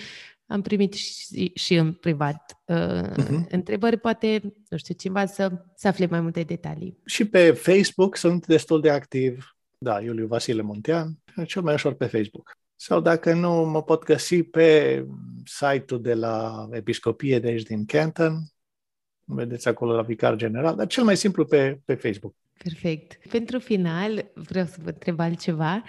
am primit și, și în privat uh, uh-huh. întrebări, poate, nu știu, cineva să, să afle mai multe detalii. Și pe Facebook sunt destul de activ, da, Iuliu Vasile Muntean, cel mai ușor pe Facebook. Sau dacă nu, mă pot găsi pe site-ul de la Episcopie de aici din Canton, vedeți acolo la Vicar General, dar cel mai simplu pe, pe Facebook. Perfect. Pentru final, vreau să vă întreb altceva.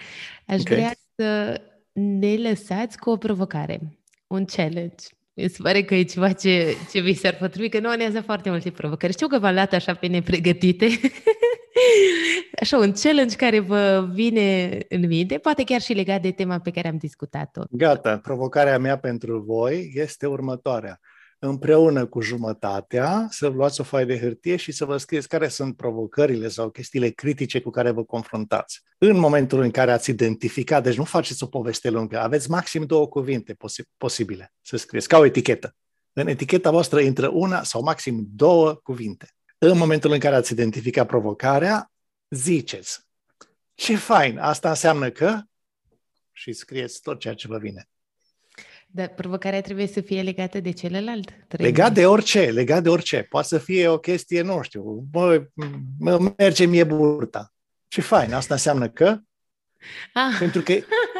Aș okay. vrea să ne lăsați cu o provocare un challenge. Mi se pare că e ceva ce, ce vi s-ar potrivi, că nu anează foarte multe provocări. Știu că v-am luat așa pe nepregătite. așa, un challenge care vă vine în minte, poate chiar și legat de tema pe care am discutat-o. Gata, provocarea mea pentru voi este următoarea împreună cu jumătatea, să luați o foaie de hârtie și să vă scrieți care sunt provocările sau chestiile critice cu care vă confruntați. În momentul în care ați identificat, deci nu faceți o poveste lungă, aveți maxim două cuvinte posi- posibile să scrieți, ca o etichetă. În eticheta voastră intră una sau maxim două cuvinte. În momentul în care ați identificat provocarea, ziceți, ce fain, asta înseamnă că, și scrieți tot ceea ce vă vine. Dar provocarea trebuie să fie legată de celălalt. Trebuie. Legat de orice, legat de orice. Poate să fie o chestie, nu știu, mă, mă merge mie burta. Ce fain, asta înseamnă că Ah. Pentru, că,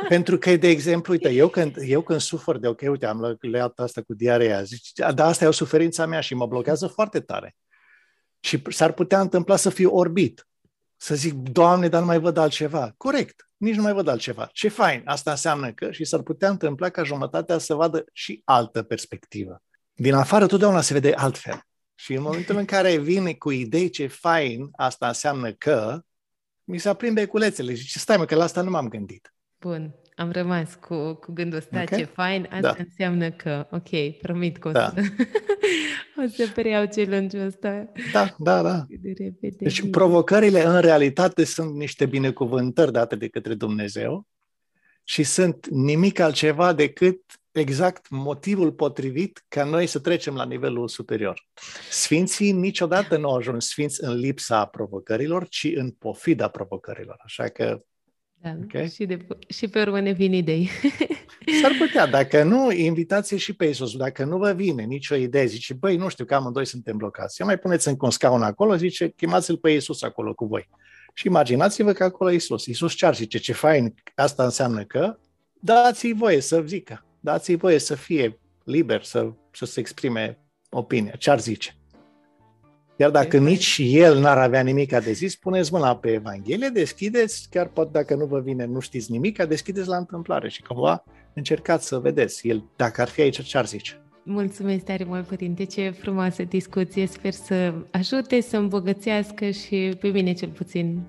pentru că, de exemplu, uite, eu când, eu când sufăr de, ok, uite, am leat asta cu diarea, zici, dar asta e o suferință mea și mă blochează foarte tare. Și s-ar putea întâmpla să fiu orbit. Să zic, Doamne, dar nu mai văd altceva. Corect nici nu mai văd altceva. Ce fain! Asta înseamnă că și s-ar putea întâmpla ca jumătatea să vadă și altă perspectivă. Din afară totdeauna se vede altfel. Și în momentul în care vine cu idei ce fain, asta înseamnă că mi se aprind beculețele și stai mă, că la asta nu m-am gândit. Bun, am rămas cu, cu gândul ăsta, okay. ce fain, asta da. înseamnă că, ok, promit că o da. să, o să preiau challenge-ul ăsta. Da, da, da. De repede. Deci provocările în realitate sunt niște binecuvântări date de către Dumnezeu și sunt nimic altceva decât exact motivul potrivit ca noi să trecem la nivelul superior. Sfinții niciodată nu au ajuns sfinți în lipsa provocărilor, ci în pofida provocărilor. Așa că da, okay? și, de, și pe urmă ne vin idei. S-ar putea, dacă nu, invitați și pe Isus. Dacă nu vă vine nicio idee, zice, băi, nu știu, că amândoi suntem blocați. Ia mai puneți în un scaun acolo, zice, chemați-l pe Isus acolo cu voi. Și imaginați-vă că acolo e Isus. Isus ce ar zice, ce fain, asta înseamnă că dați-i voie să zică, dați-i voie să fie liber, să, să se exprime opinia. Ce ar zice? Iar dacă nici el n-ar avea nimic de zis, puneți mâna pe Evanghelie, deschideți, chiar poate dacă nu vă vine, nu știți nimic, deschideți la întâmplare și cumva încercați să vedeți el, dacă ar fi aici, ce ar zice. Mulțumesc tare mult, Părinte, ce frumoasă discuție, sper să ajute, să îmbogățească și pe mine cel puțin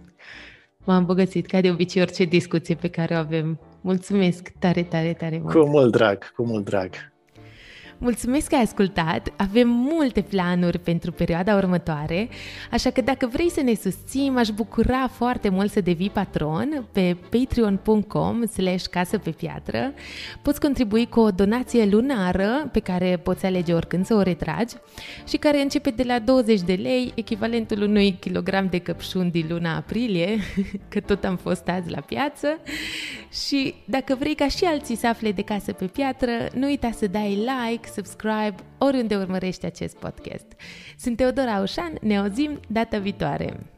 m-a îmbogățit, ca de obicei, orice discuție pe care o avem. Mulțumesc tare, tare, tare mult! Cu mult drag, cu mult drag! Mulțumesc că ai ascultat! Avem multe planuri pentru perioada următoare, așa că dacă vrei să ne susții, m-aș bucura foarte mult să devii patron pe patreon.com slash casă pe piatră. Poți contribui cu o donație lunară pe care poți alege oricând să o retragi și care începe de la 20 de lei, echivalentul unui kilogram de căpșuni din luna aprilie, că tot am fost azi la piață. Și dacă vrei ca și alții să afle de casă pe piatră, nu uita să dai like, subscribe oriunde urmărești acest podcast. Sunt Teodora Aușan, ne auzim data viitoare!